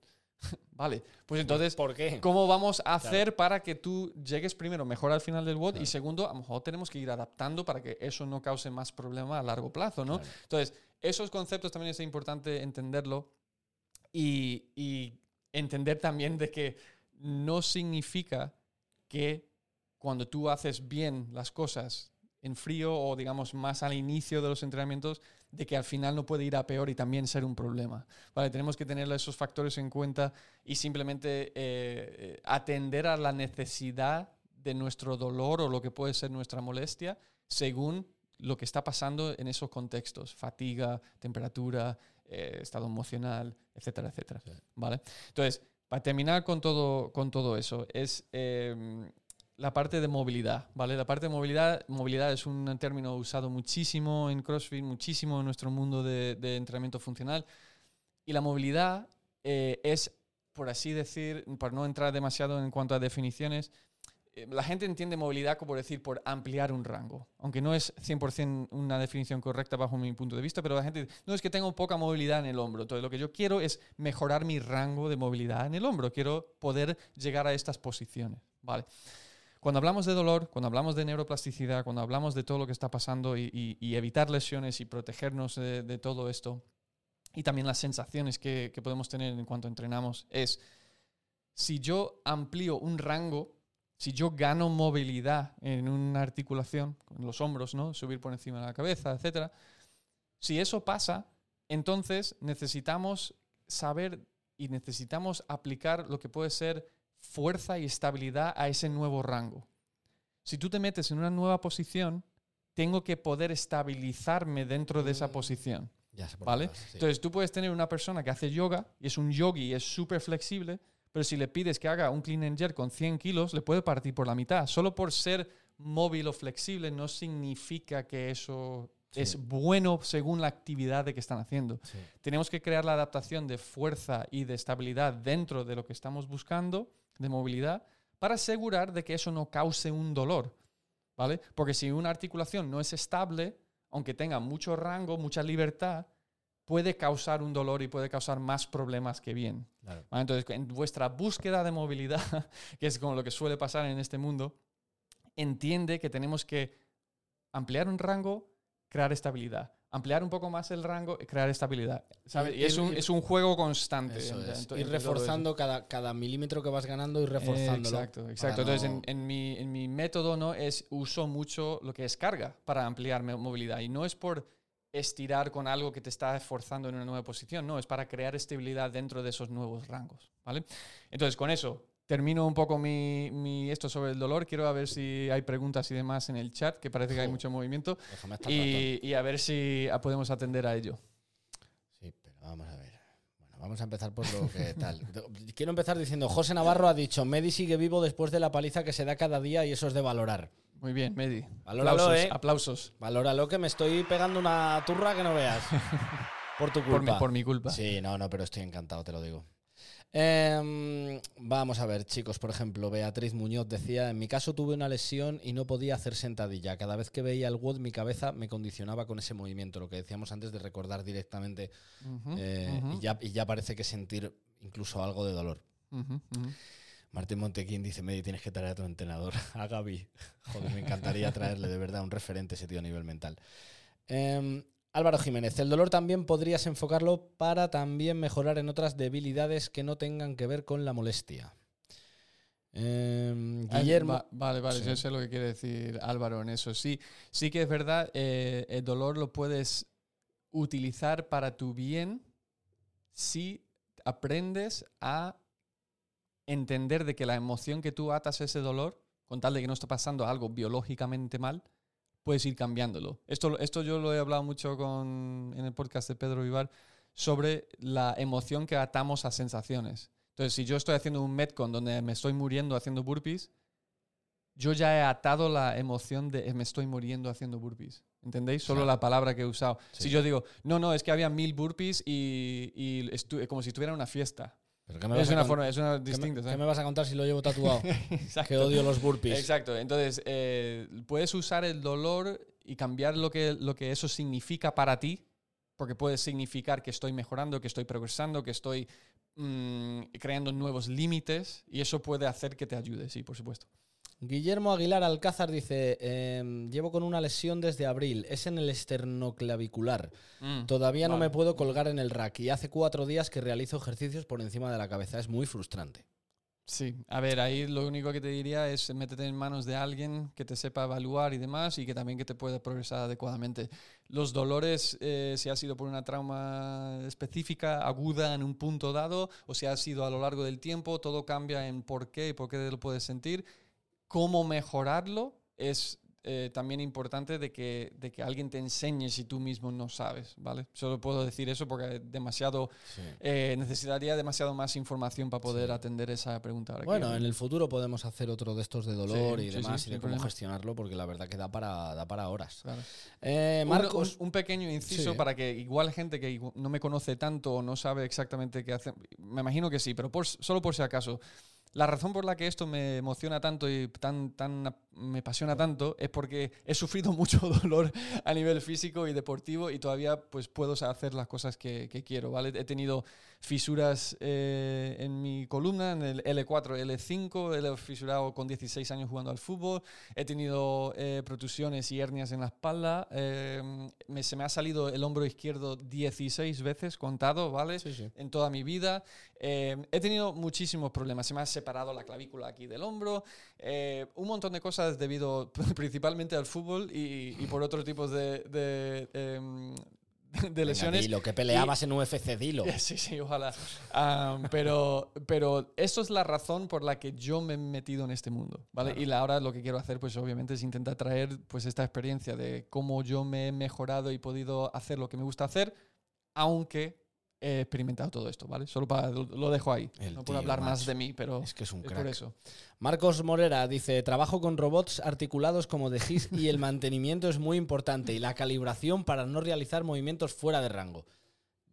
Speaker 2: vale, pues entonces
Speaker 1: ¿Por qué?
Speaker 2: ¿Cómo vamos a hacer para que tú llegues primero mejor al final del WOD?
Speaker 1: Claro.
Speaker 2: Y segundo, a lo mejor tenemos que ir adaptando para que eso no cause más problema a largo plazo, ¿no?
Speaker 1: Claro.
Speaker 2: Entonces, esos conceptos también es importante entenderlo y, y entender también de que no significa que cuando tú haces bien las cosas en frío o digamos más al inicio de los entrenamientos, de que al final no puede ir a peor y también ser un problema. Vale, tenemos que tener esos factores en cuenta y simplemente eh, atender a la necesidad de nuestro dolor o lo que puede ser nuestra molestia según lo que está pasando en esos contextos, fatiga, temperatura, eh, estado emocional, etcétera, etcétera.
Speaker 1: Sí.
Speaker 2: ¿Vale? Entonces, para terminar con todo, con todo eso, es eh, la parte de movilidad, ¿vale? La parte de movilidad, movilidad es un término usado muchísimo en CrossFit, muchísimo en nuestro mundo de, de entrenamiento funcional. Y la movilidad eh, es, por así decir, para no entrar demasiado en cuanto a definiciones, eh, la gente entiende movilidad como decir por ampliar un rango, aunque no es 100% una definición correcta bajo mi punto de vista, pero la gente no es que tengo poca movilidad en el hombro, entonces lo que yo quiero es mejorar mi rango de movilidad en el hombro, quiero poder llegar a estas posiciones, ¿vale? Cuando hablamos de dolor, cuando hablamos de neuroplasticidad, cuando hablamos de todo lo que está pasando y, evitar lesiones y protegernos de, todo esto, y también las sensaciones que, que podemos tener en cuanto entrenamos, es si yo amplío un rango, si yo gano movilidad en una articulación, en los hombros, ¿no? subir por encima de la cabeza, etc. Si eso pasa, entonces necesitamos saber y necesitamos aplicar lo que puede ser fuerza y estabilidad a ese nuevo rango. Si tú te metes en una nueva posición, tengo que poder estabilizarme dentro de esa
Speaker 1: Mm.
Speaker 2: posición.
Speaker 1: Ya
Speaker 2: ¿Vale?
Speaker 1: dónde vas, sí.
Speaker 2: Entonces tú puedes tener una persona que hace yoga y es un yogi y es súper flexible, pero si le pides que haga un clean and jerk con 100 kilos, le puede partir por la mitad. Solo por ser móvil o flexible no significa que eso
Speaker 1: Sí.
Speaker 2: es bueno según la actividad de que están haciendo.
Speaker 1: Sí.
Speaker 2: Tenemos que crear la adaptación de fuerza y de estabilidad dentro de lo que estamos buscando, de movilidad, para asegurar de que eso no cause un dolor. ¿Vale? Porque si una articulación no es estable, aunque tenga mucho rango, mucha libertad, puede causar un dolor y puede causar más problemas que bien.
Speaker 1: Claro.
Speaker 2: ¿vale? Entonces, en vuestra búsqueda de movilidad, que es como lo que suele pasar en este mundo, entiende que tenemos que ampliar un rango, crear estabilidad. Ampliar un poco más el rango, crear estabilidad. ¿sabes? Y es un, es un juego constante.
Speaker 1: Eso es.
Speaker 2: entre-
Speaker 1: Ir reforzando cada, cada milímetro que vas ganando y
Speaker 2: Eh,
Speaker 1: reforzándolo.
Speaker 2: Exacto, exacto. Entonces,
Speaker 1: no-
Speaker 2: en, en mi, en mi método no es uso mucho lo que es carga para ampliar mi movilidad. Y no es por estirar con algo que te está esforzando en una nueva posición, no, es para crear estabilidad dentro de esos nuevos rangos. ¿vale? Entonces, con eso termino un poco mi, mi esto sobre el dolor. Quiero ver si hay preguntas y demás en el chat, que parece que hay mucho movimiento. Y, y a ver si podemos atender a ello.
Speaker 1: Sí, pero vamos a ver. Bueno, vamos a empezar por lo que tal. Quiero empezar diciendo, José Navarro ha dicho, Medi sigue vivo después de la paliza que se da cada día y eso es de valorar.
Speaker 2: Muy bien, Medi.
Speaker 1: Valóralo,
Speaker 2: aplausos,
Speaker 1: eh.
Speaker 2: aplausos.
Speaker 1: Valóralo que me estoy pegando una turra que no veas. Por tu
Speaker 2: Por mi,
Speaker 1: culpa.
Speaker 2: por mi culpa.
Speaker 1: Sí, no, no, pero estoy encantado, te lo digo. Em, vamos a ver, chicos, por ejemplo, Beatriz Muñoz decía, en mi caso tuve una lesión y no podía hacer sentadilla. Cada vez que veía el WOD, mi cabeza me condicionaba con ese movimiento, lo que decíamos antes de recordar directamente. Eh, y, ya, y ya parece que sentir incluso algo de dolor. Martín Montequín dice, Medi, tienes que traer a tu entrenador, a Gaby. Joder, me encantaría traerle de verdad un referente ese tío a nivel mental. Em, Álvaro Jiménez, el dolor también podrías enfocarlo para también mejorar en otras debilidades que no tengan que ver con la molestia. Em, Guillermo...
Speaker 2: va- vale, vale,
Speaker 1: Sí.
Speaker 2: yo sé lo que quiere decir Álvaro en eso. Sí, sí que es verdad, eh, el dolor lo puedes utilizar para tu bien si aprendes a entender de que la emoción que tú atas a ese dolor, con tal de que no está pasando algo biológicamente mal, puedes ir cambiándolo. Esto, esto yo lo he hablado mucho con, en el podcast de Pedro Vivar sobre la emoción que atamos a sensaciones. Entonces, si yo estoy haciendo un Metcon donde me estoy muriendo haciendo burpees, yo ya he atado la emoción de eh, me estoy muriendo haciendo burpees. ¿Entendéis? Solo
Speaker 1: Claro.
Speaker 2: la palabra que he usado.
Speaker 1: Sí.
Speaker 2: Si yo digo, no, no, es que había mil burpees y, y como si estuviera en una fiesta.
Speaker 1: ¿Pero qué me vas
Speaker 2: Es una forma, es una
Speaker 1: qué me-
Speaker 2: distinta.
Speaker 1: qué me vas a contar si lo llevo tatuado? Que odio los burpees.
Speaker 2: Exacto. Entonces, eh, puedes usar el dolor y cambiar lo que, lo que eso significa para ti, porque puede significar que estoy mejorando, que estoy progresando, que estoy mm, creando nuevos límites, y eso puede hacer que te ayude, sí, por supuesto.
Speaker 1: Guillermo Aguilar Alcázar dice, em, llevo con una lesión desde abril, es en el esternoclavicular. Todavía no me puedo colgar en el rack y hace cuatro días que realizo ejercicios por encima de la cabeza. Es muy frustrante.
Speaker 2: Sí, a ver, ahí lo único que te diría es métete en manos de alguien que te sepa evaluar y demás y que también que te pueda progresar adecuadamente. Los dolores, eh, si ha sido por una trauma específica, aguda en un punto dado, o si ha sido a lo largo del tiempo, todo cambia en por qué y por qué lo puedes sentir. Cómo mejorarlo es eh, también importante de que, de que alguien te enseñe si tú mismo no sabes, ¿vale? Solo puedo decir eso porque demasiado eh, necesitaría demasiado más información para poder
Speaker 1: Sí.
Speaker 2: atender esa pregunta. ahora que-
Speaker 1: Bueno, en el futuro podemos hacer otro de estos de dolor
Speaker 2: Sí,
Speaker 1: y
Speaker 2: sí,
Speaker 1: demás
Speaker 2: sí,
Speaker 1: y de cómo
Speaker 2: problema.
Speaker 1: gestionarlo porque la verdad que da para, da para horas.
Speaker 2: Claro.
Speaker 1: Eh, Marcos,
Speaker 2: un, un pequeño inciso
Speaker 1: Sí.
Speaker 2: para que igual gente que no me conoce tanto o no sabe exactamente qué hacer, me imagino que sí, pero por, solo por si acaso. La razón por la que esto me emociona tanto y tan, tan, me apasiona tanto es porque he sufrido mucho dolor a nivel físico y deportivo y todavía pues puedo hacer las cosas que, que quiero, ¿vale? He tenido fisuras eh, en mi columna, en el L4, L5, he fisurado con 16 años jugando al fútbol, he tenido eh, protusiones y hernias en la espalda, eh, me- se me ha salido el hombro izquierdo 16 veces contado, ¿vale?
Speaker 1: Sí, sí.
Speaker 2: En toda mi vida. Eh, he tenido muchísimos problemas, se me ha separado la clavícula aquí del hombro, eh, un montón de cosas debido principalmente al fútbol y, y por otros tipos de, de, em, de lesiones.
Speaker 1: dilo, que peleabas en UFC, dilo.
Speaker 2: Sí, sí, ojalá. Pero, pero eso es la razón por la que yo me he metido en este mundo, ¿vale?
Speaker 1: Claro.
Speaker 2: Y ahora lo que quiero hacer, pues obviamente es intentar traer pues esta experiencia de cómo yo me he mejorado y podido hacer lo que me gusta hacer, aunque he experimentado todo esto, ¿vale? Solo para, lo, dejo ahí.
Speaker 1: El
Speaker 2: no
Speaker 1: tío,
Speaker 2: puedo hablar más de mí, pero
Speaker 1: Es que es un crack.
Speaker 2: por eso.
Speaker 1: Marcos Morera dice, trabajo con robots articulados como de GIS y el mantenimiento es muy importante y la calibración para no realizar movimientos fuera de rango.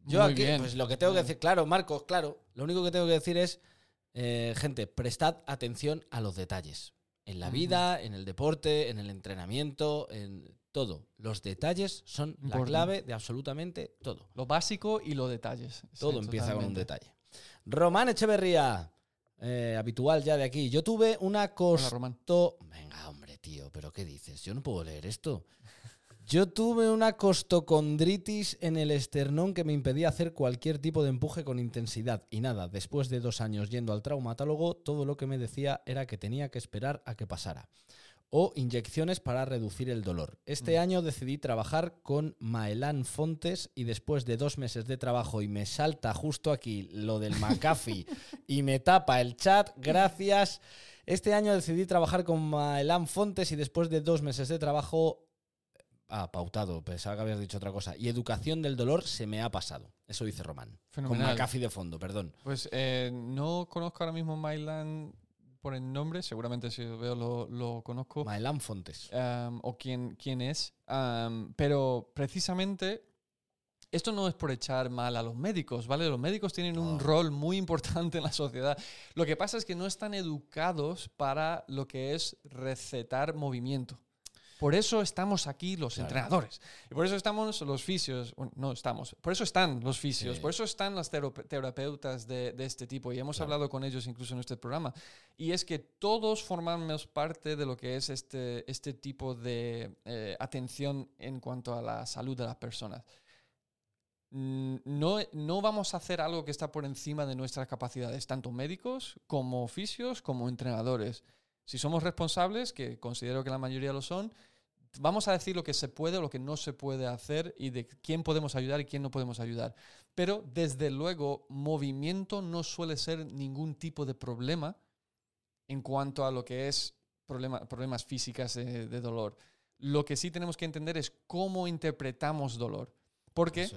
Speaker 1: Yo
Speaker 2: Muy
Speaker 1: aquí,
Speaker 2: bien.
Speaker 1: pues lo que tengo que decir, claro, Marcos, claro, lo único que tengo que decir es, eh, gente, prestad atención a los detalles. En la vida, en el deporte, en el entrenamiento, en todo. Los detalles son la clave de absolutamente todo.
Speaker 2: Lo básico y los detalles.
Speaker 1: Todo
Speaker 2: Sí,
Speaker 1: empieza con un detalle. Román Echeverría, eh, habitual ya de aquí. Yo tuve una
Speaker 2: Hola, Román.
Speaker 1: costo... Venga, hombre, tío, pero ¿qué dices? Yo no puedo leer esto. Yo tuve una costocondritis en el esternón que me impedía hacer cualquier tipo de empuje con intensidad. Y nada, después de dos años yendo al traumatólogo, todo lo que me decía era que tenía que esperar a que pasara. O inyecciones para reducir el dolor. Este
Speaker 2: Mm.
Speaker 1: año decidí trabajar con Maelán Fontes y después de dos meses de trabajo y me salta justo aquí lo del McAfee y me tapa el chat, gracias. Este año decidí trabajar con Maelán Fontes y después de dos meses de trabajo Ah, pautado, pensaba que habías dicho otra cosa. Y educación del dolor se me ha pasado. Eso dice Román. Con. McAfee de fondo, perdón.
Speaker 2: Pues eh, no conozco ahora mismo Mylan por el nombre, seguramente si lo veo lo, lo conozco.
Speaker 1: Maelán Fontes.
Speaker 2: um, o quién, quién es. Um, pero precisamente esto no es por echar mal a los médicos, ¿vale? Los médicos tienen un rol muy importante en la sociedad. Lo que pasa es que no están educados para lo que es recetar movimiento. Por eso estamos aquí los entrenadores. Y por eso estamos los fisios. no estamos. Por eso están los fisios. Por eso están las terapeutas de, este tipo. Y hemos hablado con ellos incluso en este programa. Y es que todos formamos parte de lo que es este, este tipo de eh, atención en cuanto a la salud de las personas. No, no, vamos a hacer algo que está por encima de nuestras capacidades, tanto médicos como oficios como entrenadores. Si somos responsables, que considero que la mayoría lo son, vamos a decir lo que se puede o lo que no se puede hacer y de quién podemos ayudar y quién no podemos ayudar. Pero desde luego, movimiento no suele ser ningún tipo de problema en cuanto a lo que es problemas físicas de, dolor. Lo que sí tenemos que entender es cómo interpretamos dolor. Porque,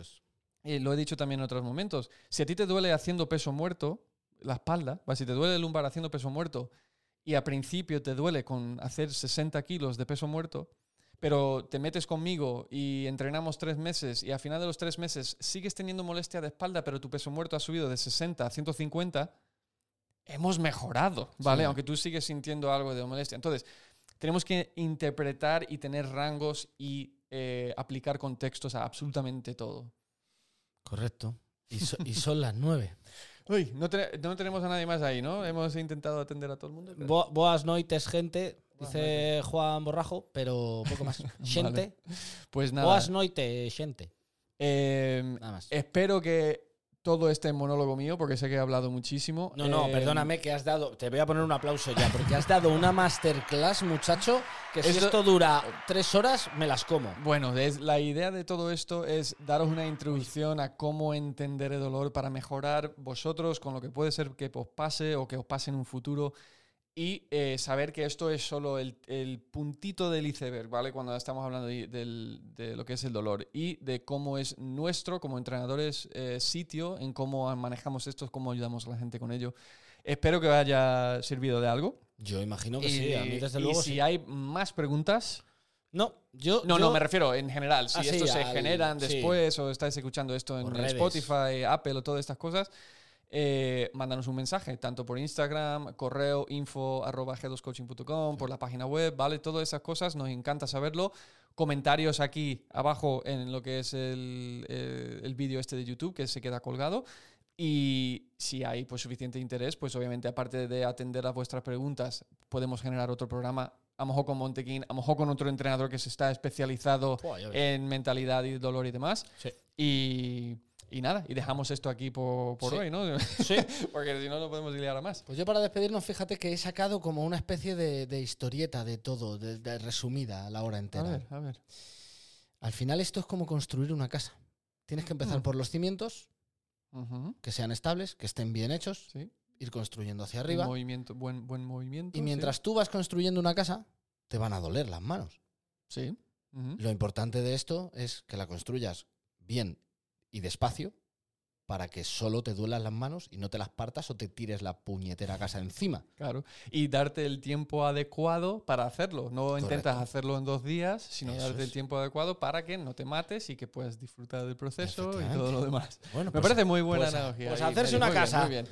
Speaker 2: eh, lo he dicho también en otros momentos, si a ti te duele haciendo peso muerto, la espalda, si te duele el lumbar haciendo peso muerto, y a principio te duele con hacer 60 kilos de peso muerto, pero te metes conmigo y entrenamos tres meses y al final de los tres meses sigues teniendo molestia de espalda, pero tu peso muerto ha subido de 60 a 150, hemos mejorado, ¿vale? Aunque tú sigues sintiendo algo de molestia. Entonces, tenemos que interpretar y tener rangos y eh, aplicar contextos a absolutamente todo.
Speaker 1: Correcto. Y, y son las nueve.
Speaker 2: Uy, no, tenemos a nadie más ahí, ¿no? Hemos intentado atender a todo el mundo.
Speaker 1: boas noites, gente. Dice Juan Borrajo, pero poco más. Gente.
Speaker 2: Pues nada.
Speaker 1: Boas noites, gente.
Speaker 2: Em, nada más. Espero que todo este monólogo mío, porque sé que he hablado muchísimo.
Speaker 1: No, no, em, perdóname que has dado. Te voy a poner un aplauso ya, porque has dado una masterclass, muchacho, que si esto, dura tres horas, me las como.
Speaker 2: Bueno, la idea de todo esto es daros una introducción a cómo entender el dolor para mejorar vosotros con lo que puede ser que os pase o que os pase en un futuro y eh, saber que esto es solo el, puntito del iceberg, ¿vale? Cuando estamos hablando de, lo que es el dolor y de cómo es nuestro, como entrenadores, eh, sitio en cómo manejamos esto, cómo ayudamos a la gente con ello. Espero que haya servido de algo.
Speaker 1: Yo imagino que sí, a mí desde luego.
Speaker 2: Y si hay más preguntas.
Speaker 1: No, yo.
Speaker 2: No, no, me refiero en general. Si ah, esto se generan después o estáis escuchando esto en Spotify, Apple o todas estas cosas eh, mándanos un mensaje, tanto por Instagram, correo info arroba g2coaching.com, por la página web, ¿vale? Todas esas cosas, nos encanta saberlo. Comentarios aquí abajo en lo que es el, eh, el vídeo este de YouTube que se queda colgado. Y si hay pues, suficiente interés, pues obviamente aparte de atender a vuestras preguntas, podemos generar otro programa, a lo mejor con Montequín, a lo mejor con otro entrenador que se está especializado en mentalidad y dolor y demás.
Speaker 1: Sí.
Speaker 2: Y y nada, y dejamos esto aquí por, hoy, ¿no?
Speaker 1: Sí.
Speaker 2: Porque si no, no podemos liar a más.
Speaker 1: Pues yo para despedirnos, fíjate que he sacado como una especie de, historieta de todo, de, resumida a la hora entera.
Speaker 2: A ver, a ver.
Speaker 1: Al final esto es como construir una casa. Tienes que empezar mm. por los cimientos, que sean estables, que estén bien hechos, ir construyendo hacia arriba.
Speaker 2: movimiento, buen, buen movimiento.
Speaker 1: Y mientras tú vas construyendo una casa, te van a doler las manos.
Speaker 2: Sí.
Speaker 1: Lo importante de esto es que la construyas bien y despacio para que solo te duelan las manos y no te las partas o te tires la puñetera casa encima.
Speaker 2: Claro, y darte el tiempo adecuado para hacerlo. No intentas hacerlo en dos días, sino darte el tiempo adecuado para que no te mates y que puedas disfrutar del proceso y todo lo demás. Bueno, Me pues parece muy buena
Speaker 1: pues,
Speaker 2: analogía.
Speaker 1: Pues hacerse una casa.
Speaker 2: muy bien.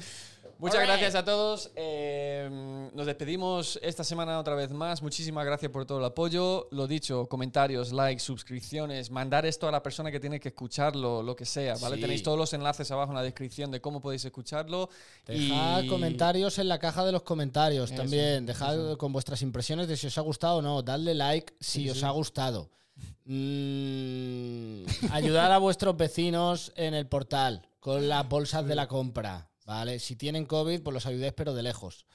Speaker 2: Muchas gracias a todos. Eh, nos despedimos esta semana otra vez más. Muchísimas gracias por todo el apoyo. Lo dicho, comentarios, likes, suscripciones, mandar esto a la persona que tiene que escucharlo, lo que sea, ¿vale? Tenéis todos los enlaces abajo en la descripción de cómo podéis escucharlo.
Speaker 1: Dejad comentarios en la caja de los comentarios también. Dejad con vuestras impresiones de si os ha gustado o no. Dadle like si os ha gustado. Mm, ayudar a vuestros vecinos en el portal con las bolsas de la compra. ¿Vale? Si tienen COVID, pues los ayudéis, pero de lejos.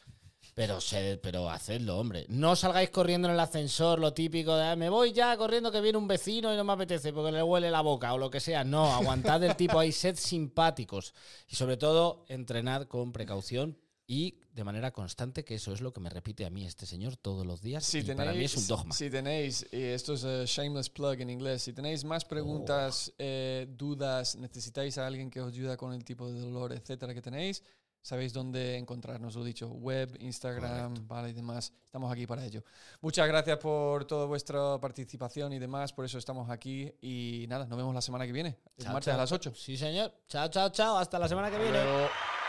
Speaker 1: Pero, se, pero hacedlo, hombre. No salgáis corriendo en el ascensor, lo típico de ah, me voy ya corriendo que viene un vecino y no me apetece porque le huele la boca o lo que sea. No, aguantad el tipo ahí, sed simpáticos. Y sobre todo, entrenad con precaución y de manera constante, que eso es lo que me repite a mí este señor todos los días.
Speaker 2: Si
Speaker 1: y tenéis, para mí es un dogma.
Speaker 2: Si tenéis, y esto es a shameless plug en inglés, si tenéis más preguntas, oh. eh, dudas, necesitáis a alguien que os ayuda con el tipo de dolor, etcétera, que tenéis, sabéis dónde encontrarnos, lo dicho, web, Instagram, vale, y demás. Estamos aquí para ello. Muchas gracias por toda vuestra participación y demás, por eso estamos aquí y nada, nos vemos la semana que viene, el martes a las 8.
Speaker 1: Sí, señor. Chao, chao, chao, hasta la semana que viene. Pero...